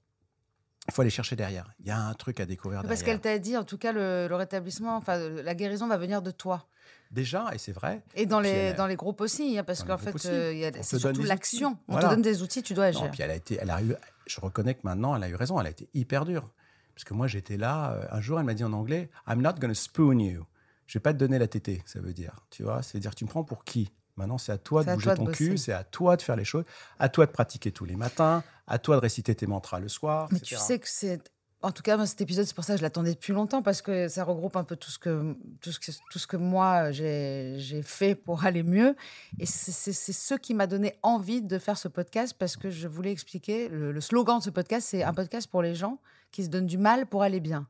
il faut aller chercher derrière. Il y a un truc à découvrir Parce derrière. qu'elle t'a dit, en tout cas, le, le rétablissement, enfin, la guérison va venir de toi. Déjà, et c'est vrai. Et dans les, elle dans les groupes aussi, hein, parce qu'en fait, euh, il y a- On te c'est surtout l'action. On Voilà. te donne des outils, tu dois agir. Non, puis elle a été, elle a eu, je reconnais que maintenant, elle a eu raison. Elle a été hyper dure. Parce que moi, j'étais là. euh, Un jour, elle m'a dit en anglais, I'm not going to spoon you. Je vais pas te donner la tétée, ça veut dire. Tu vois, c'est dire, tu me prends pour qui? Maintenant, c'est à toi de à bouger toi ton cul, c'est à toi de faire les choses, à toi de pratiquer tous les matins, à toi de réciter tes mantras le soir. Mais etc. tu sais que c'est En tout cas, moi, cet épisode, c'est pour ça que je l'attendais depuis longtemps, parce que ça regroupe un peu tout ce que, tout ce que, tout ce que moi, j'ai fait pour aller mieux. Et c'est ce qui m'a donné envie de faire ce podcast, parce que je voulais expliquer, le slogan de ce podcast, c'est un podcast pour les gens qui se donnent du mal pour aller bien.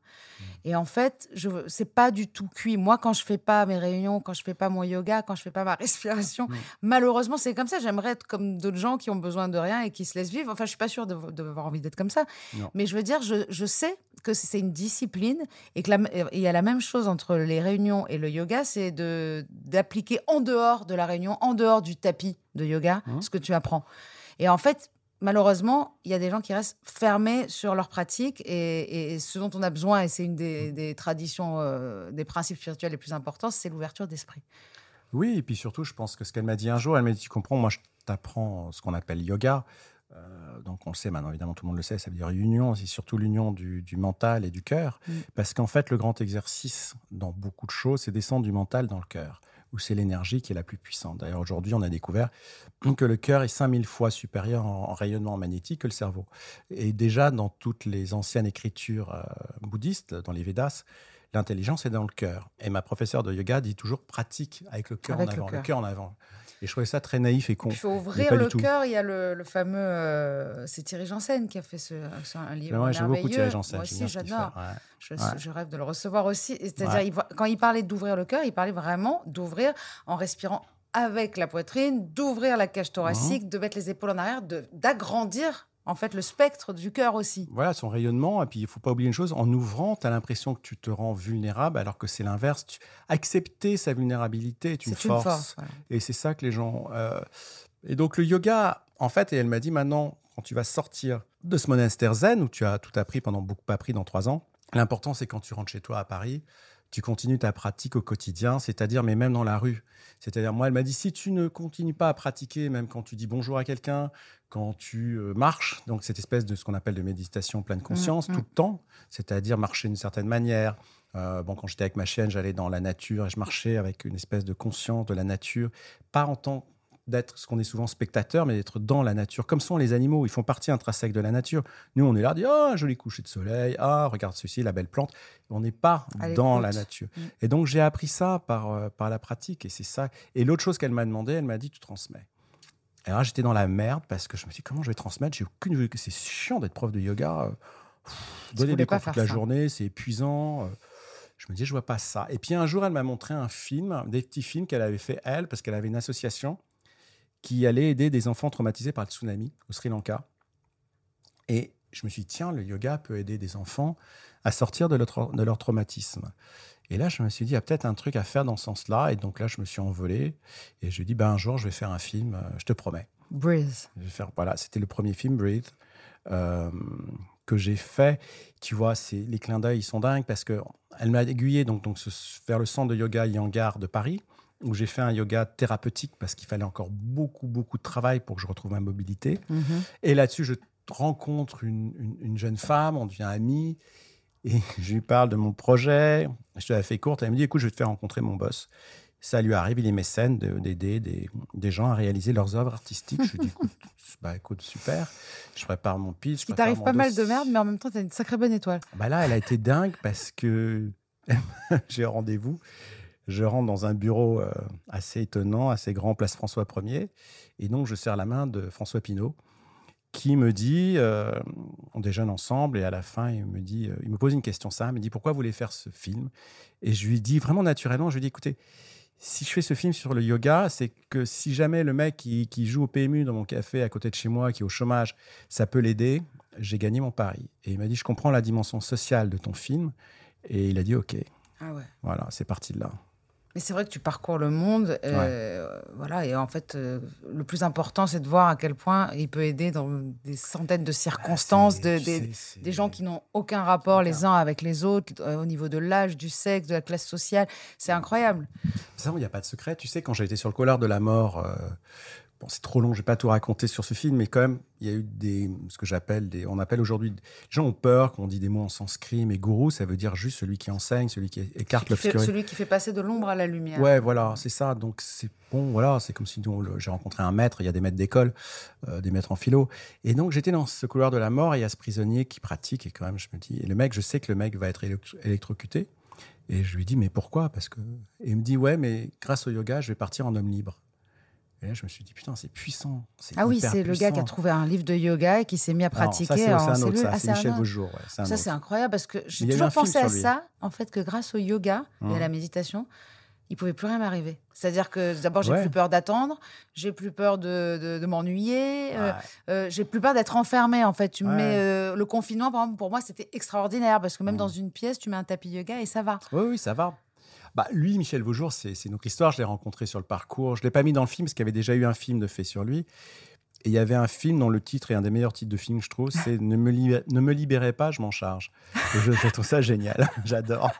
Et en fait, je c'est pas du tout cuit. Moi, quand je fais pas mes réunions, quand je fais pas mon yoga, quand je fais pas ma respiration, malheureusement, c'est comme ça. J'aimerais être comme d'autres gens qui ont besoin de rien et qui se laissent vivre. Enfin, je suis pas sûre de- d'avoir envie d'être comme ça. Non. Mais je veux dire, je, je sais que c'est une discipline et qu'il y a la même chose entre les réunions et le yoga, c'est de d'appliquer en dehors de la réunion, en dehors du tapis de yoga, Mhm. ce que tu apprends. Et en fait, malheureusement, il y a des gens qui restent fermés sur leur pratique et, et ce dont on a besoin, et c'est une des, des traditions, euh, des principes spirituels les plus importants, c'est l'ouverture d'esprit. Oui, et puis surtout, je pense que ce qu'elle m'a dit un jour, elle m'a dit, tu comprends, moi, je t'apprends ce qu'on appelle yoga. Euh, donc, on le sait maintenant, évidemment, tout le monde le sait, ça veut dire union, c'est surtout l'union du, du mental et du cœur. Mm. Parce qu'en fait, le grand exercice dans beaucoup de choses, c'est descendre du mental dans le cœur, où c'est l'énergie qui est la plus puissante. D'ailleurs, aujourd'hui, on a découvert que le cœur est 5000 fois supérieur en, en rayonnement magnétique que le cerveau. Et déjà, dans toutes les anciennes écritures euh, bouddhistes, dans les Védas, l'intelligence est dans le cœur. Et ma professeure de yoga dit toujours pratique avec le cœur en avant. Le cœur. en avant. Et je trouvais ça très naïf et con. Il faut ouvrir le cœur. Il y a le, le fameux. euh, c'est Thierry Janssen qui a fait ce, ce- un livre. Moi, j'aime beaucoup. Thierry Janssen. Moi aussi, j'adore. ouais. Je, Ouais. je rêve de le recevoir aussi. C'est-à-dire, Ouais. quand il parlait d'ouvrir le cœur, il parlait vraiment d'ouvrir en respirant avec la poitrine, d'ouvrir la cage thoracique, de mettre les épaules en arrière, d'agrandir en fait le spectre du cœur aussi. Voilà, son rayonnement. Et puis, il faut pas oublier une chose, en ouvrant, tu as l'impression que tu te rends vulnérable, alors que c'est l'inverse. Tu- Accepter sa vulnérabilité est une force. une force. voilà. Et c'est ça que les gens. euh, Et donc, le yoga, en fait, et elle m'a dit maintenant, quand tu vas sortir de ce monastère zen, où tu as tout appris pendant beaucoup pas appris dans trois ans, l'important, c'est quand tu rentres chez toi à Paris, tu continues ta pratique au quotidien, c'est-à-dire, mais même dans la rue. C'est-à-dire, moi, elle m'a dit, si tu ne continues pas à pratiquer, même quand tu dis bonjour à quelqu'un, quand tu euh, marches, donc cette espèce de ce qu'on appelle de méditation pleine conscience, mm. tout le temps, c'est-à-dire marcher d'une certaine manière. Euh, bon, quand j'étais avec ma chienne, j'allais dans la nature et je marchais avec une espèce de conscience de la nature, pas en tant d'être ce qu'on est souvent spectateur, mais d'être dans la nature, comme sont les animaux. Ils font partie intrinsèque de la nature. Nous, on est là, on dit Ah, joli coucher de soleil, ah, regarde ceci, la belle plante. On n'est pas dans la nature. Mm. Et donc, j'ai appris ça par, euh, par la pratique. Et c'est ça. Et l'autre chose qu'elle m'a demandé, elle m'a dit Tu transmets. Et là, j'étais dans la merde parce que je me suis dit Comment je vais transmettre? J'ai aucune. C'est chiant d'être prof de yoga. euh, pff, Donner des cours toute la ça. journée, c'est épuisant. euh, Je me dis, je vois pas ça. Et puis un jour, elle m'a montré un film, des petits films qu'elle avait fait elle, parce qu'elle avait une association qui allait aider des enfants traumatisés par le tsunami au Sri Lanka. Et je me suis dit, tiens, le yoga peut aider des enfants à sortir de leur, de leur traumatisme. Et là, je me suis dit, il y a peut-être un truc à faire dans ce sens-là. Et donc là, je me suis envolé. Et je lui ai dit, ben, un jour, je vais faire un film, euh, je te promets. Breathe. Je vais faire, voilà, c'était le premier film, Breathe, euh, que j'ai fait. Tu vois, les clins d'œil, ils sont dingues parce que elle m'a aiguillé donc, donc vers le centre de yoga Yangar de Paris, où j'ai fait un yoga thérapeutique parce qu'il fallait encore beaucoup, beaucoup de travail pour que je retrouve ma mobilité. Mhm. Et là-dessus, je rencontre une, une- une jeune femme, on devient amis, et je lui parle de mon projet. Je te la fais courte, elle me dit, écoute, je vais te faire rencontrer mon boss. Ça lui arrive, il est mécène de- d'aider des, des gens à réaliser leurs œuvres artistiques. Je lui dis, écoute, bah, écoute, super, je prépare mon pitch. Il t'arrive pas mal de merde, mais en même temps, t'as une sacrée bonne étoile. Bah là, elle a été dingue parce que j'ai rendez-vous. Je rentre dans un bureau euh, assez étonnant, assez grand, place François 1er. Et donc, je serre la main de François Pinault, qui me dit, euh, on déjeune ensemble, et à la fin, il me dit, euh, il me pose une question simple, il me dit, pourquoi vous voulez faire ce film? Et je lui dis vraiment naturellement, je lui dis, écoutez, si je fais ce film sur le yoga, c'est que si jamais le mec qui, qui joue au PMU dans mon café à côté de chez moi, qui est au chômage, ça peut l'aider, j'ai gagné mon pari. Et il m'a dit, je comprends la dimension sociale de ton film. Et il a dit, OK, Ah ouais. voilà, c'est parti de là. Mais c'est vrai que tu parcours le monde, euh, voilà, et en fait, euh, le plus important, c'est de voir à quel point il peut aider dans des centaines de circonstances, Ah, de, des, gens qui n'ont aucun rapport les uns avec les autres, euh, au niveau de l'âge, du sexe, de la classe sociale. C'est incroyable. Ça, il n'y a pas de secret. Tu sais, quand j'ai été sur le couloir de la mort, Bon, c'est trop long, je vais pas tout raconter sur ce film, mais quand même, il y a eu des, ce que j'appelle des, on appelle aujourd'hui, les gens ont peur qu'on dit des mots en sanskrit, mais gourou, ça veut dire juste celui qui enseigne, celui qui écarte l'obscurité. Celui qui fait passer de l'ombre à la lumière. Ouais, voilà, c'est ça. Donc c'est bon, voilà, c'est comme si j'ai rencontré un maître, il y a des maîtres d'école, euh, des maîtres en philo, et donc j'étais dans ce couloir de la mort, et il y a ce prisonnier qui pratique, et quand même, je me dis, et le mec, je sais que le mec va être électrocuté, et je lui dis, mais pourquoi? Parce que, et il me dit, ouais, mais grâce au yoga, je vais partir en homme libre. Et là, je me suis dit, putain, c'est puissant. Ah oui, c'est le gars qui a trouvé un livre de yoga et qui s'est mis à pratiquer c'est un autre, ça, c'est Michel Beaujour. ça, c'est incroyable parce que j'ai toujours pensé à ça, en fait, que grâce au yoga et à mmh. la méditation, il pouvait plus rien m'arriver. C'est-à-dire que d'abord, j'ai plus peur d'attendre, j'ai plus peur de, de, m'ennuyer, euh, euh, j'ai plus peur d'être enfermé. En fait, tu mets euh, le confinement, par exemple, pour moi, c'était extraordinaire parce que même mmh. dans une pièce, tu mets un tapis yoga et ça va. Oui, oui, ça va. Bah, lui, Michel Vaujour, c'est notre histoire. Je l'ai rencontré sur le parcours. Je ne l'ai pas mis dans le film parce qu'il y avait déjà eu un film de fait sur lui. Et il y avait un film dont le titre est un des meilleurs titres de film, je trouve, c'est ne, me ne me libérez pas, je m'en charge. Et je, trouve ça génial, j'adore.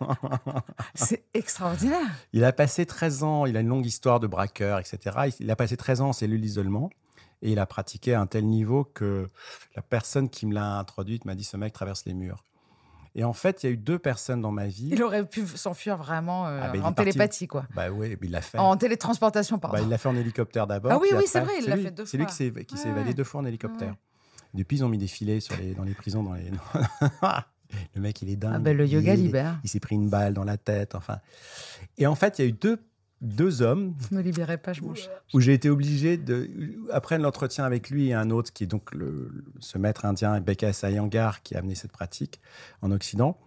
c'est extraordinaire. Il a passé 13 ans, il a une longue histoire de braqueur, etc. Il a passé 13 ans en cellule d'isolement et il a pratiqué à un tel niveau que la personne qui me l'a introduite m'a dit ce mec traverse les murs. Et en fait, il y a eu deux personnes dans ma vie. Il aurait pu s'enfuir vraiment euh, ah, en télépathie, quoi. Bah oui, il l'a fait. En télétransportation, pardon. Bah, il l'a fait en hélicoptère d'abord. Ah oui, oui, c'est vrai, il l'a fait deux fois. C'est lui qui s'est évadé deux fois en hélicoptère. Depuis, ils ont mis des filets sur les, dans les prisons. Dans les... le mec, il est dingue. Ah ben, le yoga libère. Il s'est pris une balle dans la tête. Enfin. Et en fait, il y a eu deux deux hommes. Ne libérez pas, je Où j'ai été obligé de, après l'entretien avec lui et un autre qui est donc le, ce maître indien, Beka Sayangar, qui a amené cette pratique en Occident,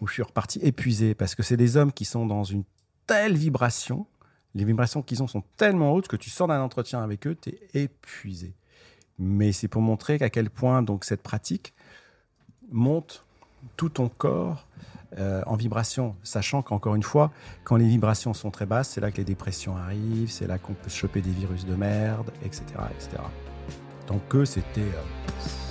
où je suis reparti épuisé parce que c'est des hommes qui sont dans une telle vibration. Les vibrations qu'ils ont sont tellement hautes que tu sors d'un entretien avec eux, tu es épuisé. Mais c'est pour montrer à quel point donc cette pratique monte tout ton corps euh, en vibration, sachant qu'encore une fois, quand les vibrations sont très basses, c'est là que les dépressions arrivent, c'est là qu'on peut choper des virus de merde, etc. etc. Donc eux, c'était... Euh,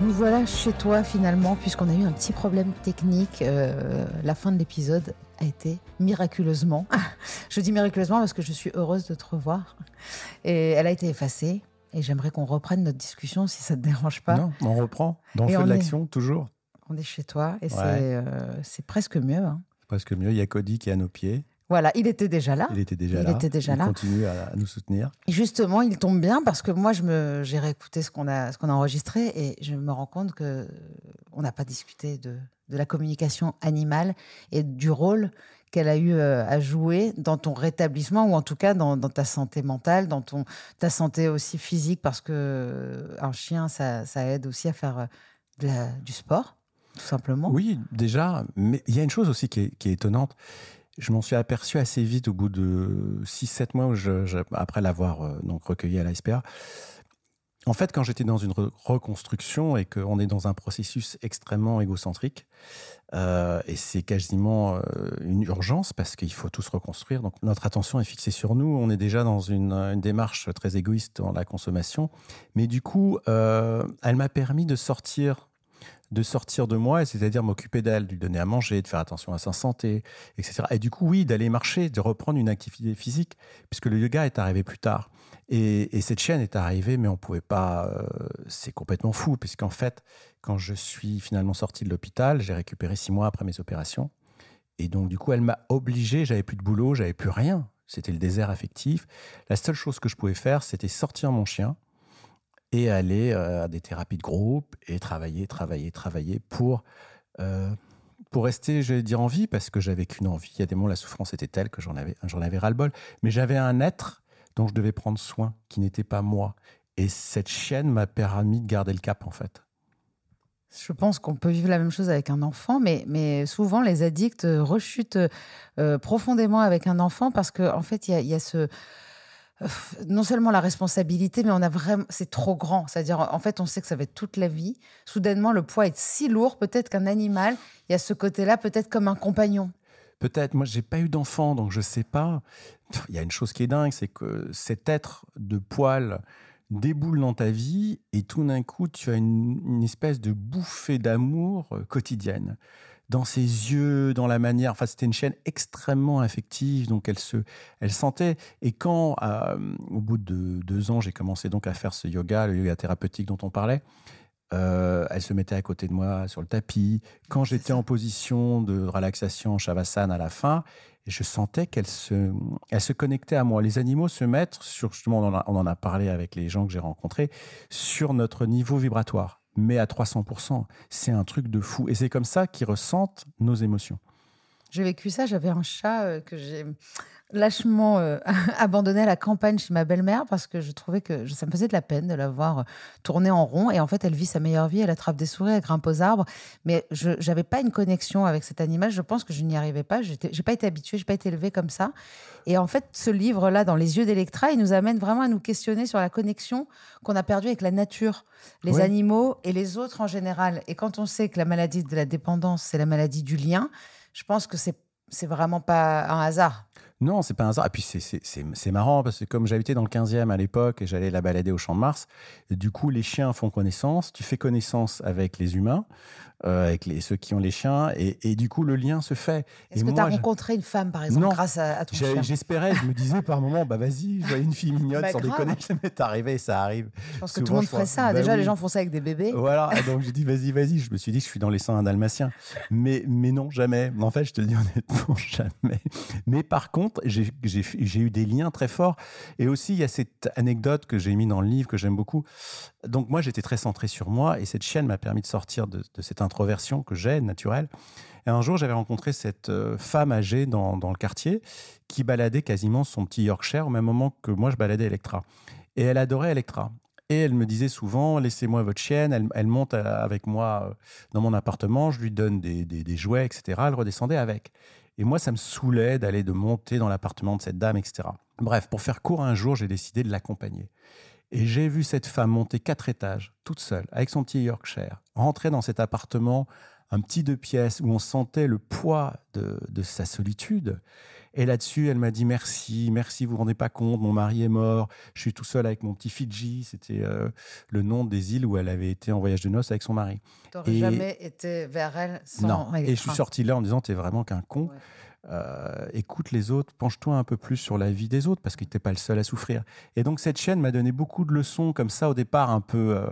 nous voilà chez toi finalement, puisqu'on a eu un petit problème technique. Euh, la fin de l'épisode a été miraculeusement. je dis miraculeusement parce que je suis heureuse de te revoir. Et elle a été effacée. Et j'aimerais qu'on reprenne notre discussion si ça ne te dérange pas. Non, on reprend. Dans le feu de l'action, toujours. On est chez toi et euh, c'est presque mieux. Hein. Presque mieux. Il y a Cody qui est à nos pieds. Voilà, il était déjà là. Il était déjà là. Était déjà il continue à, nous soutenir. justement, il tombe bien parce que moi, je me, j'ai réécouté ce qu'on a, ce qu'on a enregistré et je me rends compte que on n'a pas discuté de, de la communication animale et du rôle qu'elle a eu euh, à jouer dans ton rétablissement ou en tout cas dans, ta santé mentale, dans ton, ta santé aussi physique parce que euh, un chien, ça, ça aide aussi à faire euh, du sport, tout simplement. Oui, déjà, mais il y a une chose aussi qui est, qui est étonnante je m'en suis aperçu assez vite au bout de 6-7 mois après l'avoir euh, recueilli à la SPA. En fait, quand j'étais dans une reconstruction et qu'on est dans un processus extrêmement égocentrique, euh, et c'est quasiment euh, une urgence parce qu'il faut tous reconstruire. Donc notre attention est fixée sur nous. On est déjà dans une démarche très égoïste dans la consommation. Mais du coup, elle m'a permis de sortir de sortir de moi, c'est-à-dire m'occuper d'elle, de lui donner à manger, de faire attention à sa santé, etc. Et du coup, oui, d'aller marcher, de reprendre une activité physique, puisque le yoga est arrivé plus tard. Et, cette chaîne est arrivée, mais on pouvait pas. Euh, c'est complètement fou, puisqu'en fait, quand je suis finalement sorti de l'hôpital, j'ai récupéré six mois après mes opérations. Et donc, du coup, elle m'a obligé, j'avais plus de boulot, j'avais plus rien. C'était le désert affectif. La seule chose que je pouvais faire, c'était sortir mon chien, et aller euh, à des thérapies de groupe et travailler, travailler, travailler pour, euh, pour rester, je vais dire, en vie, parce que j'avais qu'une envie. Il y a des moments, la souffrance était telle que j'en avais, j'en avais ras-le-bol. Mais j'avais un être dont je devais prendre soin, qui n'était pas moi. Et cette chienne m'a permis de garder le cap, en fait. Je pense qu'on peut vivre la même chose avec un enfant, mais, mais souvent les addicts rechutent euh, profondément avec un enfant parce qu'en en fait, il y, y a, ce, non seulement la responsabilité, mais on a vraiment, c'est trop grand. C'est-à-dire, en fait, on sait que ça va être toute la vie. Soudainement, le poids est si lourd, peut-être qu'un animal, il y a ce côté-là, peut-être comme un compagnon. Peut-être. Moi, j'ai pas eu d'enfant, donc je sais pas. Il y a une chose qui est dingue, c'est que cet être de poil déboule dans ta vie et tout d'un coup, tu as une, une espèce de bouffée d'amour euh, quotidienne. Dans ses yeux, dans la manière. Enfin, c'était une chaîne extrêmement affective, donc elle se, elle sentait. Et quand, euh, au bout de deux ans, j'ai commencé donc à faire ce yoga, le yoga thérapeutique dont on parlait, euh, elle se mettait à côté de moi sur le tapis. Quand j'étais en position de relaxation, shavasana à la fin, je sentais qu'elle se, elle se connectait à moi. Les animaux se mettent sur, justement, on en a, on en a parlé avec les gens que j'ai rencontrés, sur notre niveau vibratoire, mais à 300%. C'est un truc de fou. Et c'est comme ça qu'ils ressentent nos émotions. J'ai vécu ça. J'avais un chat euh, que j'ai lâchement euh, abandonné à la campagne chez ma belle-mère parce que je trouvais que ça me faisait de la peine de la voir tourner en rond. Et en fait, elle vit sa meilleure vie. Elle attrape des souris, elle grimpe aux arbres. Mais je n'avais pas une connexion avec cet animal. Je pense que je n'y arrivais pas. Je n'ai pas été habituée, je n'ai pas été élevée comme ça. Et en fait, ce livre-là, dans les yeux d'Electra, il nous amène vraiment à nous questionner sur la connexion qu'on a perdue avec la nature, les animaux et les autres en général. Et quand on sait que la maladie de la dépendance, c'est la maladie du lien, je pense que c'est c'est vraiment pas un hasard. Non, c'est pas un hasard. Et puis c'est- marrant parce que comme j'habitais dans le 15e à l'époque et j'allais la balader au Champ de Mars, du coup les chiens font connaissance, tu fais connaissance avec les humains, euh, avec les, ceux qui ont les chiens, et, et du coup le lien se fait. Est-ce que tu as rencontré une femme, par exemple, Non. grâce à, à ton chien? J'espérais, je me disais par moment, bah vas-y, je voyais une fille mignonne Bah, sans grave. déconner, ça m'est arrivé, ça arrive. Je pense que tout le monde ferait ça. bah Déjà, les gens font ça avec des bébés. Voilà, donc j'ai dit vas-y, vas-y. Je me suis dit que je suis dans les seins d'un dalmatien. Mais, mais non, jamais. En fait, je te le dis honnêtement, jamais. Mais par contre, j'ai eu des liens très forts. Et aussi, il y a cette anecdote que j'ai mis dans le livre que j'aime beaucoup. Donc moi, j'étais très centré sur moi et cette chienne m'a permis de sortir de, cette introversion que j'ai, naturelle. Et un jour, j'avais rencontré cette euh, femme âgée dans, le quartier qui baladait quasiment son petit Yorkshire au même moment que moi, je baladais Electra. Et elle adorait Electra. Et elle me disait souvent, laissez-moi votre chienne. Elle, monte euh, avec moi euh, dans mon appartement, je lui donne des jouets, etc. Elle redescendait avec. Et moi, ça me saoulait d'aller de monter dans l'appartement de cette dame, etc. Bref, pour faire court, un jour, j'ai décidé de l'accompagner. Et j'ai vu cette femme monter quatre étages, toute seule, avec son petit Yorkshire, rentrer dans cet appartement, un petit deux pièces, où on sentait le poids de, de sa solitude. Et là-dessus, elle m'a dit merci, merci, vous vous rendez pas compte, mon mari est mort, je suis tout seul avec mon petit Fidji. C'était euh, le nom des îles où elle avait été en voyage de noces avec son mari. Tu n'aurais Et- jamais été vers elle sans non. Et je suis sorti là en disant, t'es vraiment qu'un con. Ouais. Euh, écoute les autres, penche-toi un peu plus sur la vie des autres parce que t'es pas le seul à souffrir. Et donc cette chaîne m'a donné beaucoup de leçons comme ça au départ un peu, euh,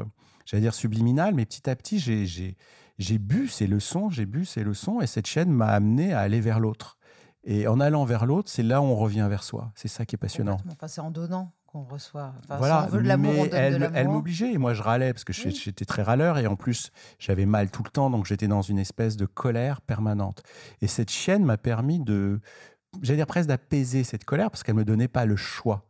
j'allais dire subliminal, mais petit à petit j'ai bu ces leçons, j'ai bu ces leçons et cette chaîne m'a amené à aller vers l'autre. Et en allant vers l'autre, c'est là où on revient vers soi. C'est ça qui est passionnant. Enfin, c'est en donnant qu'on reçoit. Enfin, Voilà, si on veut de l'amour, mais on donne elle, de m'obligeait et moi je râlais parce que Oui. j'étais très râleur et en plus j'avais mal tout le temps donc j'étais dans une espèce de colère permanente. Et cette chienne m'a permis de, j'allais dire presque d'apaiser cette colère parce qu'elle me donnait pas le choix.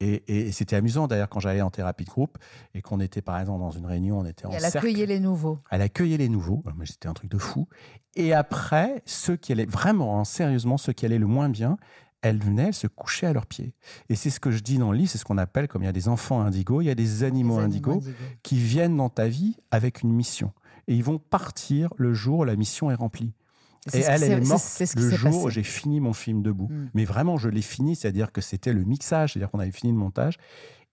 Et, et c'était amusant d'ailleurs quand j'allais en thérapie de groupe et qu'on était par exemple dans une réunion, on était en Et elle cercle. accueillait les nouveaux. Elle accueillait les nouveaux. C'était un truc de fou. Et après, ceux qui allaient vraiment, hein, sérieusement, ceux qui allaient le moins bien, elle venait, elle se couchait à leurs pieds. Et c'est ce que je dis dans le livre, c'est ce qu'on appelle, comme il y a des enfants indigos, il y a des animaux indigos indigos. qui viennent dans ta vie avec une mission. Et ils vont partir le jour où la mission est remplie. Et elle, elle est morte le jour où j'ai fini mon film debout. Mm. Mais vraiment, je l'ai fini, c'est-à-dire que c'était le mixage, c'est-à-dire qu'on avait fini le montage.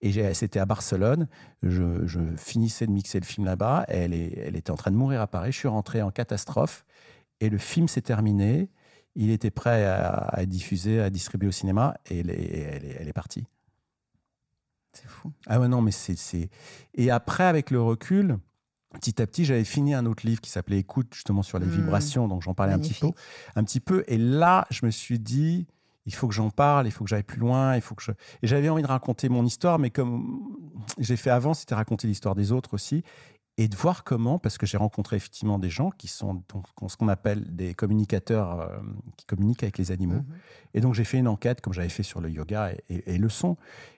Et c'était à Barcelone. Je, je finissais de mixer le film là-bas. Elle, est- elle était en train de mourir à Paris. Je suis rentré en catastrophe. Et le film s'est terminé. Il était prêt à, à diffuser, à distribuer au cinéma. Et elle est, elle est- elle est partie. C'est fou. Ah ouais, non, mais c'est- Et après, avec le recul, petit à petit, j'avais fini un autre livre qui s'appelait Écoute, justement, sur les Mm. vibrations. Donc, j'en parlais un petit peu. Un petit peu. Et là, je me suis dit, il faut que j'en parle, il faut que j'aille plus loin, il faut que je. Et j'avais envie de raconter mon histoire, mais comme j'ai fait avant, c'était raconter l'histoire des autres aussi. Et de voir comment, parce que j'ai rencontré effectivement des gens qui sont donc ce qu'on appelle des communicateurs euh, qui communiquent avec les animaux. Mhm. Et donc j'ai fait une enquête, comme j'avais fait sur le yoga et, et- et le son.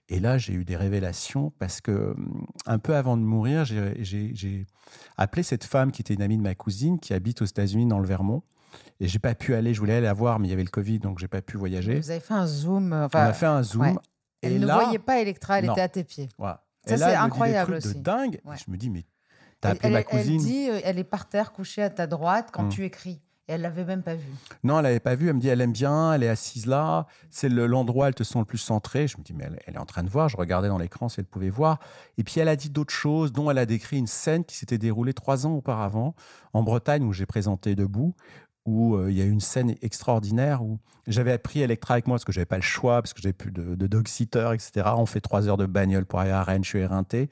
Et là, j'ai eu des révélations parce que hum, un peu avant de mourir, j'ai- appelé cette femme qui était une amie de ma cousine qui habite aux États-Unis dans le Vermont. Et j'ai pas pu aller, je voulais aller la voir, mais il y avait le Covid, donc j'ai pas pu voyager. Vous avez fait un zoom. euh, On Enfin, a fait un zoom. ouais. Et elle ne voyait pas Electra, elle Non. était à tes pieds. voilà. Ça, c'est me dit des incroyable trucs aussi. de dingue. Ouais. Je me dis, mais t'as Elle, ma dit, euh, elle est par terre couchée à ta droite quand Mm. tu écris. Et elle l'avait même pas vu. Non, elle l'avait pas vu. Elle me dit, elle aime bien, elle est assise là. C'est le- l'endroit où elle te sent le plus centré. Je me dis, mais elle, elle est en train de voir. Je regardais dans l'écran si elle pouvait voir. Et puis elle a dit d'autres choses, dont elle a décrit une scène qui s'était déroulée trois ans auparavant en Bretagne, où j'ai présenté debout, où euh, il y a eu une scène extraordinaire où j'avais pris Electra avec moi parce que j'avais pas le choix, parce que j'avais plus de, de dog-sitter, etc. On fait trois heures de bagnole pour aller à Rennes, je suis éreinté.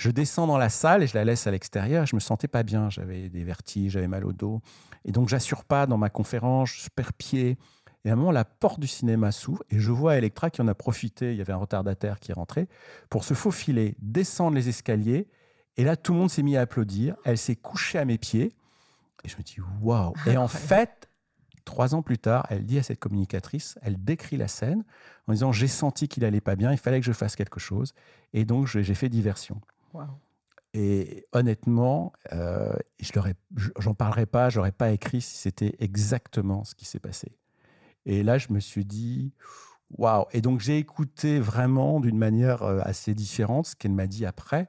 Je descends dans la salle et je la laisse à l'extérieur. Je me sentais pas bien. J'avais des vertiges, j'avais mal au dos. Et donc, j'assure pas dans ma conférence, je perds pied. Et à un moment, la porte du cinéma s'ouvre et je vois Electra qui en a profité. Il y avait un retardataire qui est rentré pour se faufiler, descendre les escaliers. Et là, tout le monde s'est mis à applaudir. Elle s'est couchée à mes pieds. Et je me dis, waouh! Et en fait, trois ans plus tard, elle dit à cette communicatrice, elle décrit la scène en disant, j'ai senti qu'il allait pas bien, il fallait que je fasse quelque chose. Et donc, j'ai j'ai fait diversion. Et honnêtement, euh, je- j'en parlerai pas, j'aurais pas écrit si c'était exactement ce qui s'est passé. Et là, je me suis dit, waouh. Et donc, j'ai écouté vraiment d'une manière euh, assez différente ce qu'elle m'a dit après,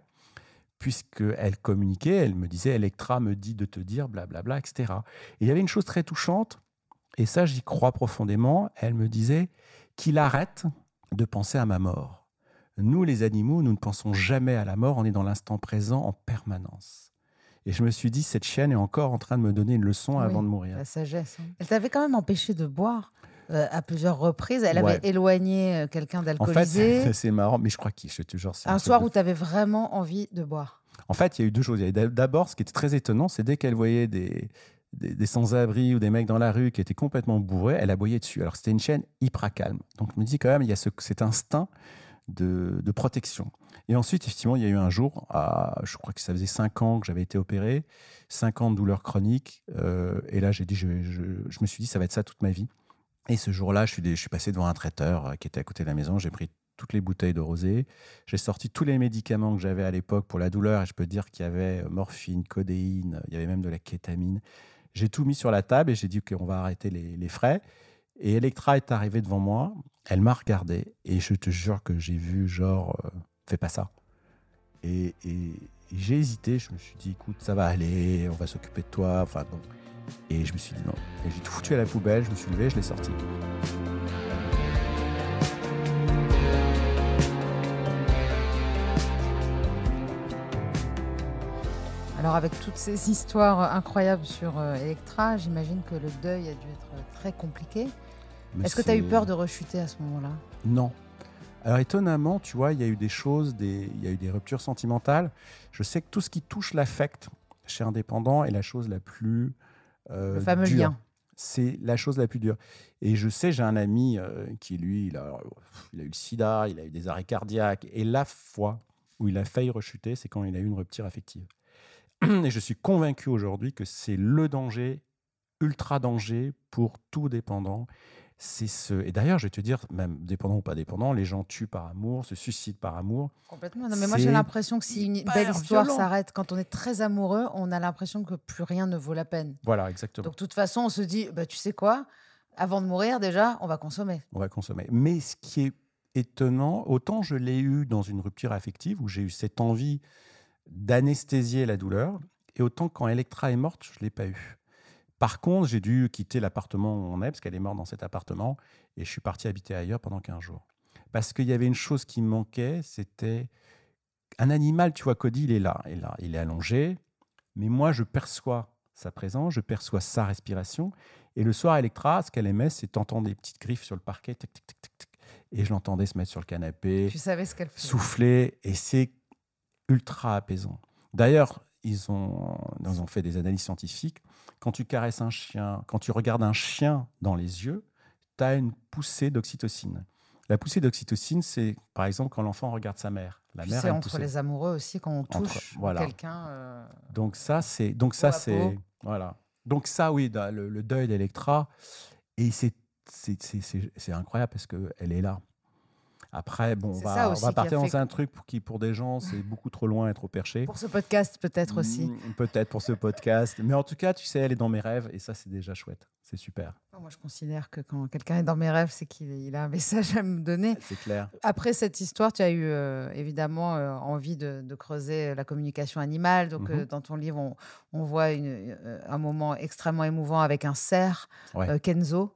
puisqu'elle communiquait, elle me disait, Electra me dit de te dire, blablabla, etc. Et il y avait une chose très touchante, et ça, j'y crois profondément. Elle me disait qu'il arrête de penser à ma mort. Nous, les animaux, nous ne pensons jamais à la mort, on est dans l'instant présent en permanence. Et je me suis dit, cette chienne est encore en train de me donner une leçon Oui, avant de mourir. La sagesse. hein. Elle t'avait quand même empêché de boire euh, à plusieurs reprises. Elle Ouais. avait éloigné euh, quelqu'un En d'alcoolisé. fait, c'est marrant, mais je crois qu'il, je te jure, un truc soir de où tu avais vraiment envie de boire. En fait, il y a eu deux choses. Il y avait d'abord, ce qui était très étonnant, c'est dès qu'elle voyait des, des, des sans-abri ou des mecs dans la rue qui étaient complètement bourrés, elle aboyait dessus. Alors c'était une chaîne hyper calme. Donc je me dis quand même, il y a ce, cet instinct de, protection. Et ensuite, effectivement, il y a eu un jour, je crois que ça faisait cinq ans que j'avais été opéré, cinq ans de douleurs chroniques. euh, et là, j'ai dit, je, me suis dit, ça va être ça toute ma vie. Et ce jour-là, je suis, passé devant un traiteur euh, qui était à côté de la maison. J'ai pris toutes les bouteilles de rosé. J'ai sorti tous les médicaments que j'avais à l'époque pour la douleur. Et je peux dire qu'il y avait euh, morphine, codéine, il y avait même de la kétamine. J'ai tout mis sur la table et j'ai dit, OK, on va arrêter les, les frais. Et Electra est arrivée devant moi. Elle m'a regardé et je te jure que j'ai vu genre, euh, fais pas ça. Et, j'ai hésité. Je me suis dit, écoute, ça va aller, on va s'occuper de toi. Enfin. Et je me suis dit non. Et j'ai tout foutu à la poubelle. Je me suis levé, je l'ai sorti. Alors avec toutes ces histoires incroyables sur euh, Electra, j'imagine que le deuil a dû être très compliqué. Est-ce que tu as eu peur de rechuter à ce moment-là? Non. Alors étonnamment, tu vois, il y a eu des choses, des, il y a eu des ruptures sentimentales. Je sais que tout ce qui touche l'affect chez Indépendant est la chose la plus euh, Le fameux dure. lien. C'est la chose la plus dure. Et je sais, j'ai un ami euh, qui, lui, il a, il a eu le sida, il a eu des arrêts cardiaques. Et la fois où il a failli rechuter, c'est quand il a eu une rupture affective. Et je suis convaincu aujourd'hui que c'est le danger, ultra danger pour tout dépendant. C'est ce. Et d'ailleurs, je vais te dire, même dépendant ou pas dépendant, les gens tuent par amour, se suicident par amour. Complètement. Non, mais moi j'ai l'impression que si une belle histoire s'arrête, quand on est très amoureux, on a l'impression que plus rien ne vaut la peine. Voilà, exactement. Donc de toute façon, on se dit, bah, tu sais quoi? Avant de mourir, déjà, on va consommer. on va consommer. Mais ce qui est étonnant, autant je l'ai eu dans une rupture affective où j'ai eu cette envie d'anesthésier la douleur, et autant quand Electra est morte, je ne l'ai pas eu. Par contre, j'ai dû quitter l'appartement où on est, parce qu'elle est morte dans cet appartement, et je suis parti habiter ailleurs pendant 15 jours. Parce qu'il y avait une chose qui me manquait, c'était un animal, tu vois, Cody, il est là, il est là, il est allongé, mais moi, je perçois sa présence, je perçois sa respiration, et le soir, Electra, ce qu'elle aimait, c'est entendre des petites griffes sur le parquet, tic, tic, tic, tic, tic. et je l'entendais se mettre sur le canapé, Tu savais ce qu'elle faisait. souffler, et c'est ultra apaisant. D'ailleurs, ils ont, ils ont fait des analyses scientifiques. Quand tu caresses un chien, quand tu regardes un chien dans les yeux, tu as une poussée d'oxytocine. La poussée d'oxytocine, c'est par exemple quand l'enfant regarde sa mère. La Puis mère c'est entre poussée. les amoureux aussi quand on touche voilà. quelqu'un. euh, Donc ça, c'est donc ça c'est voilà. Donc ça, oui, le, le deuil d'Electra, et c'est c'est- c'est c'est- c'est incroyable parce que elle est là. Après, bon, on va, on partir fait dans un truc pour qui, pour des gens, c'est beaucoup trop loin et trop perché. Pour ce podcast, peut-être aussi. Mm, Peut-être pour ce podcast. Mais en tout cas, tu sais, elle est dans mes rêves et ça, c'est déjà chouette. C'est super. Moi, je considère que quand quelqu'un est dans mes rêves, c'est qu'il il a un message à me donner. C'est clair. Après cette histoire, tu as eu euh, évidemment euh, envie de, de creuser la communication animale. Donc, Mhm. euh, dans ton livre, on, on voit une- un moment extrêmement émouvant avec un cerf, Ouais. Kenzo.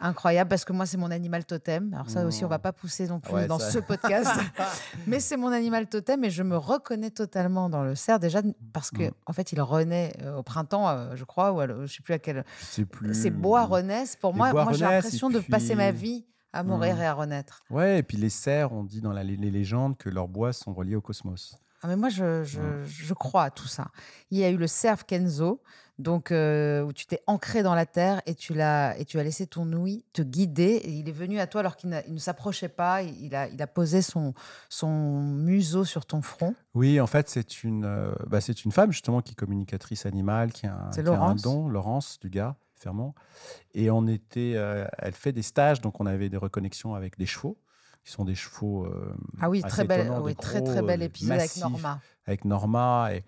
Incroyable, parce que moi, c'est mon animal totem. Alors, ça aussi, on va pas pousser non plus Ouais, dans ça- ce podcast. Mais c'est mon animal totem et je me reconnais totalement dans le cerf, déjà parce que, Mhm. en fait, il renaît euh, au printemps, euh, je crois, ou à je sais plus à quel. Je plus. Ces bois renaissent. Pour Les moi, moi j'ai l'impression de passer ma vie à mourir Mhm. et à renaître. Ouais, et puis les cerfs, on dit dans la- les légendes que leurs bois sont reliés au cosmos. Ah, mais moi, je, je, je crois à tout ça. Il y a eu le cerf Kenzo, donc euh, où tu t'es ancré dans la terre et tu l'as et tu as laissé ton ouïe te guider. Et il est venu à toi alors qu'il ne s'approchait pas. Il a, il a posé son, son museau sur ton front. Oui, en fait, c'est une, euh, bah, c'est une femme justement qui est communicatrice animale, qui a un, C'est qui a un Laurence. don, Laurence Dugas, Fermont. Et on était, euh, elle fait des stages, donc on avait des reconnexions avec des chevaux, qui sont des chevaux. euh, Ah oui, assez très belle, oui, très très bel épisode massifs, avec Norma. Avec Norma. Et,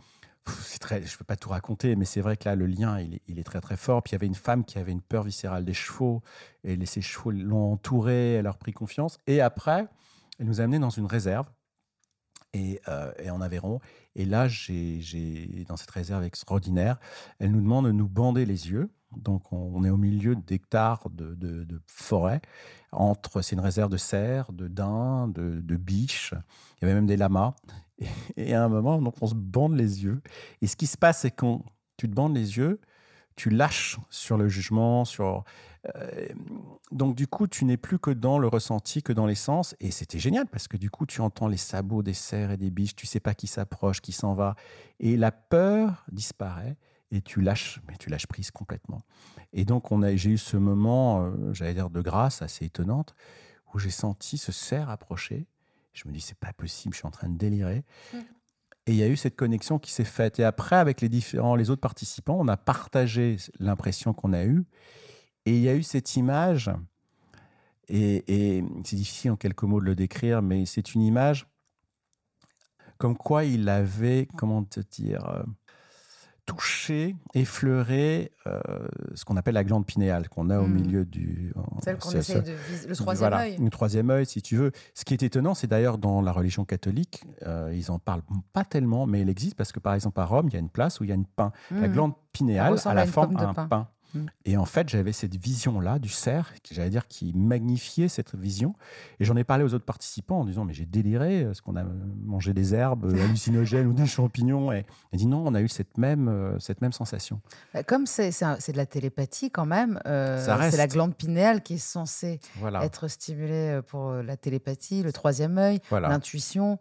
je ne peux pas tout raconter, mais c'est vrai que là, le lien, il est, très très fort. Puis il y avait une femme qui avait une peur viscérale des chevaux, et les, ces chevaux l'ont entourée, elle leur pris confiance. Et après, elle nous a amenés dans une réserve et, euh, en Aveyron. Et là, j'ai, dans cette réserve extraordinaire, elle nous demande de nous bander les yeux. Donc, on, est au milieu d'hectares de, de, de forêt. Entre, c'est une réserve de cerfs, de daims, de biches. Il y avait même des lamas. Et, à un moment, donc, on se bande les yeux. Et ce qui se passe, c'est quand tu te bandes les yeux, tu lâches sur le jugement, sur. euh, donc, du coup, tu n'es plus que dans le ressenti, que dans les sens. Et c'était génial parce que du coup, tu entends les sabots des cerfs et des biches. Tu sais pas qui s'approche, qui s'en va. Et la peur disparaît et tu lâches, mais tu lâches prise complètement. Et donc, on a, j'ai eu ce moment, euh, j'allais dire de grâce, assez étonnante, où j'ai senti ce cerf approcher. Je me dis, c'est pas possible, je suis en train de délirer. Et il y a eu cette connexion qui s'est faite. Et après, avec les différents, les autres participants, on a partagé l'impression qu'on a eue. Et il y a eu cette image, et, et c'est difficile en quelques mots de le décrire, mais c'est une image comme quoi il avait, comment te dire, touché, effleuré euh, ce qu'on appelle la glande pinéale, qu'on a au Mhm. milieu du. Celle qu'on c'est- de viser, le troisième voilà, œil. Le troisième œil, si tu veux. Ce qui est étonnant, c'est d'ailleurs dans la religion catholique, euh, ils en parlent pas tellement, mais il existe parce que par exemple à Rome, il y a une place où il y a une pain. La Mhm. glande Elle pinéale à la forme d'un pain. pain. Mhm. Et en fait, j'avais cette vision-là du cerf, qui- j'allais dire, qui magnifiait cette vision. Et j'en ai parlé aux autres participants en disant, mais j'ai déliré, est-ce qu'on a mangé des herbes euh, hallucinogènes ou des champignons Et elle dit, non, on a eu cette même, euh, cette même sensation. Bah, Comme c'est de la télépathie quand même, euh, c'est la glande pinéale qui est censée Voilà. être stimulée euh, pour euh, la télépathie, le troisième œil, voilà. l'intuition.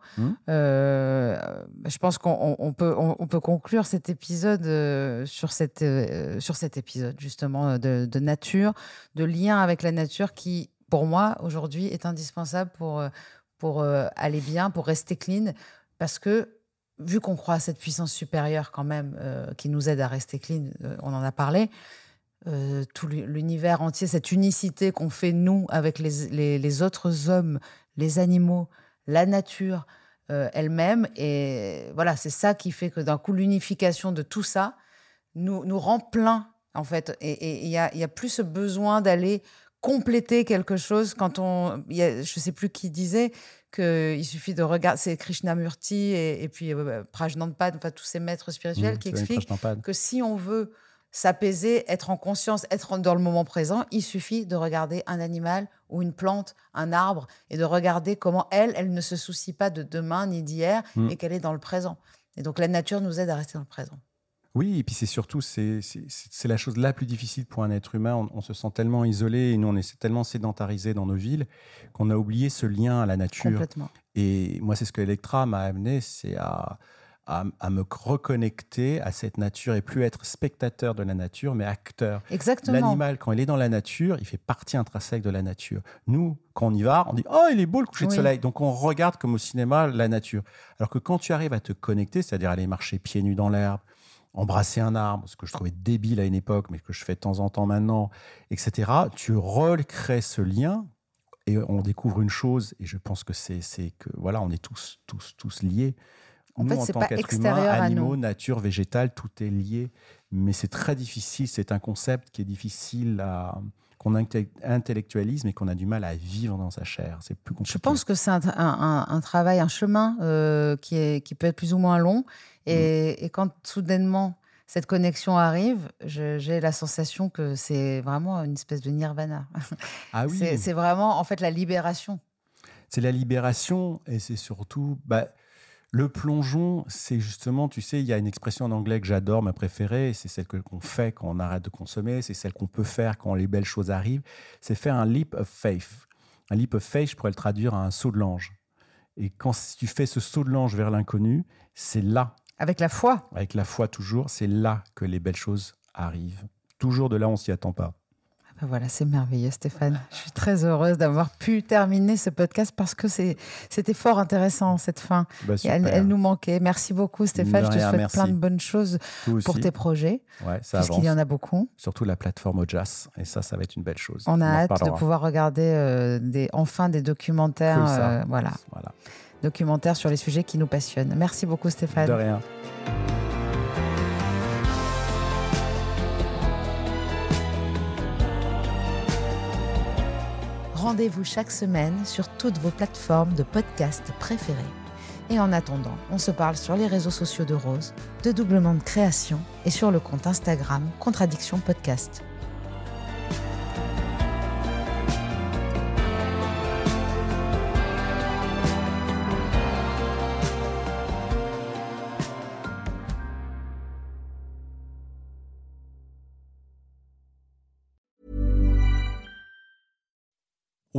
Euh, je pense qu'on on- on peut, on, on peut conclure cet épisode euh, sur, cette, euh, sur cet épisode justement euh, de, nature, de lien avec la nature qui, pour moi, aujourd'hui, est indispensable pour, euh, pour euh, aller bien, pour rester clean, parce que vu qu'on croit à cette puissance supérieure quand même qui nous aide à rester clean, on en a parlé, tout l'u- l'univers entier, cette unicité qu'on fait nous avec les, les, les autres hommes, les animaux, la nature elle-même. Et voilà, c'est ça qui fait que d'un coup, l'unification de tout ça nous, nous rend plein, en fait. Et il y a, y a plus ce besoin d'aller compléter quelque chose quand on... il Y a, je sais plus qui disait qu'il suffit de regarder... C'est Krishnamurti et, et puis euh, Prajnanpad, enfin tous ces maîtres spirituels Mmh, qui expliquent que si on veut s'apaiser, être en conscience, être dans le moment présent, il suffit de regarder un animal ou une plante, un arbre, et de regarder comment elle, elle ne se soucie pas de demain ni d'hier, Mm. et qu'elle est dans le présent. Et donc la nature nous aide à rester dans le présent. Oui, et puis c'est surtout, c'est la chose la plus difficile pour un être humain. On, on se sent tellement isolé et nous, on est tellement sédentarisé dans nos villes qu'on a oublié ce lien à la nature. Complètement. Et moi, c'est ce que Electra m'a amené, c'est à, à, à me reconnecter à cette nature et plus être spectateur de la nature, mais acteur. Exactement. L'animal, quand il est dans la nature, il fait partie intrinsèque de la nature. Nous, quand on y va, on dit Oh, il est beau le coucher de soleil. Donc on regarde comme au cinéma la nature. Alors que quand tu arrives à te connecter, c'est-à-dire aller marcher pieds nus dans l'herbe, embrasser un arbre, ce que je trouvais débile à une époque, mais que je fais de temps en temps maintenant, etc., tu recrées ce lien et on découvre une chose, et je pense que c'est que voilà, on est tous, tous, tous liés. En Nous, fait, en tant pas qu'être extérieur humain, à animaux, nature, végétal, tout est lié. Mais c'est très difficile. C'est un concept qui est difficile à qu'on inte- intellectualise, mais qu'on a du mal à vivre dans sa chair. C'est plus compliqué. Je pense que c'est un, un- un- un travail, un chemin euh, qui, est, qui peut être plus ou moins long. Et, et quand soudainement cette connexion arrive, j'ai la sensation que c'est vraiment une espèce de nirvana. Ah oui. C'est- C'est vraiment en fait la libération. c'est la libération et c'est surtout bah, le plongeon. C'est justement, tu sais, il y a une expression en anglais que j'adore, ma préférée, c'est celle qu'on fait quand on arrête de consommer, c'est celle qu'on peut faire quand les belles choses arrivent. C'est faire un leap of faith. Un leap of faith, je pourrais le traduire à un saut de l'ange. Et quand tu fais ce saut de l'ange vers l'inconnu, c'est là, Avec la foi. avec la foi toujours, c'est là que les belles choses arrivent. Toujours de là, on s'y attend pas. Voilà, c'est merveilleux, Stéphane. Je suis très heureuse d'avoir pu terminer ce podcast parce que c'est- c'était fort intéressant cette fin. Bah, elle, nous manquait. Merci beaucoup, Stéphane. Je te souhaite merci. plein de bonnes choses pour tes projets, Ouais, ça puisqu'il y en a beaucoup. Surtout la plateforme Ojas. Et ça, ça va être une belle chose. On a hâte de pouvoir regarder euh, des, enfin des documentaires, euh, voilà, Voilà. documentaires sur les sujets qui nous passionnent. Merci beaucoup, Stéphane. De rien. Rendez-vous chaque semaine sur toutes vos plateformes de podcast préférées. Et en attendant, on se parle sur les réseaux sociaux de Rose, de Doublement de Création et sur le compte Instagram Contradiction Podcast.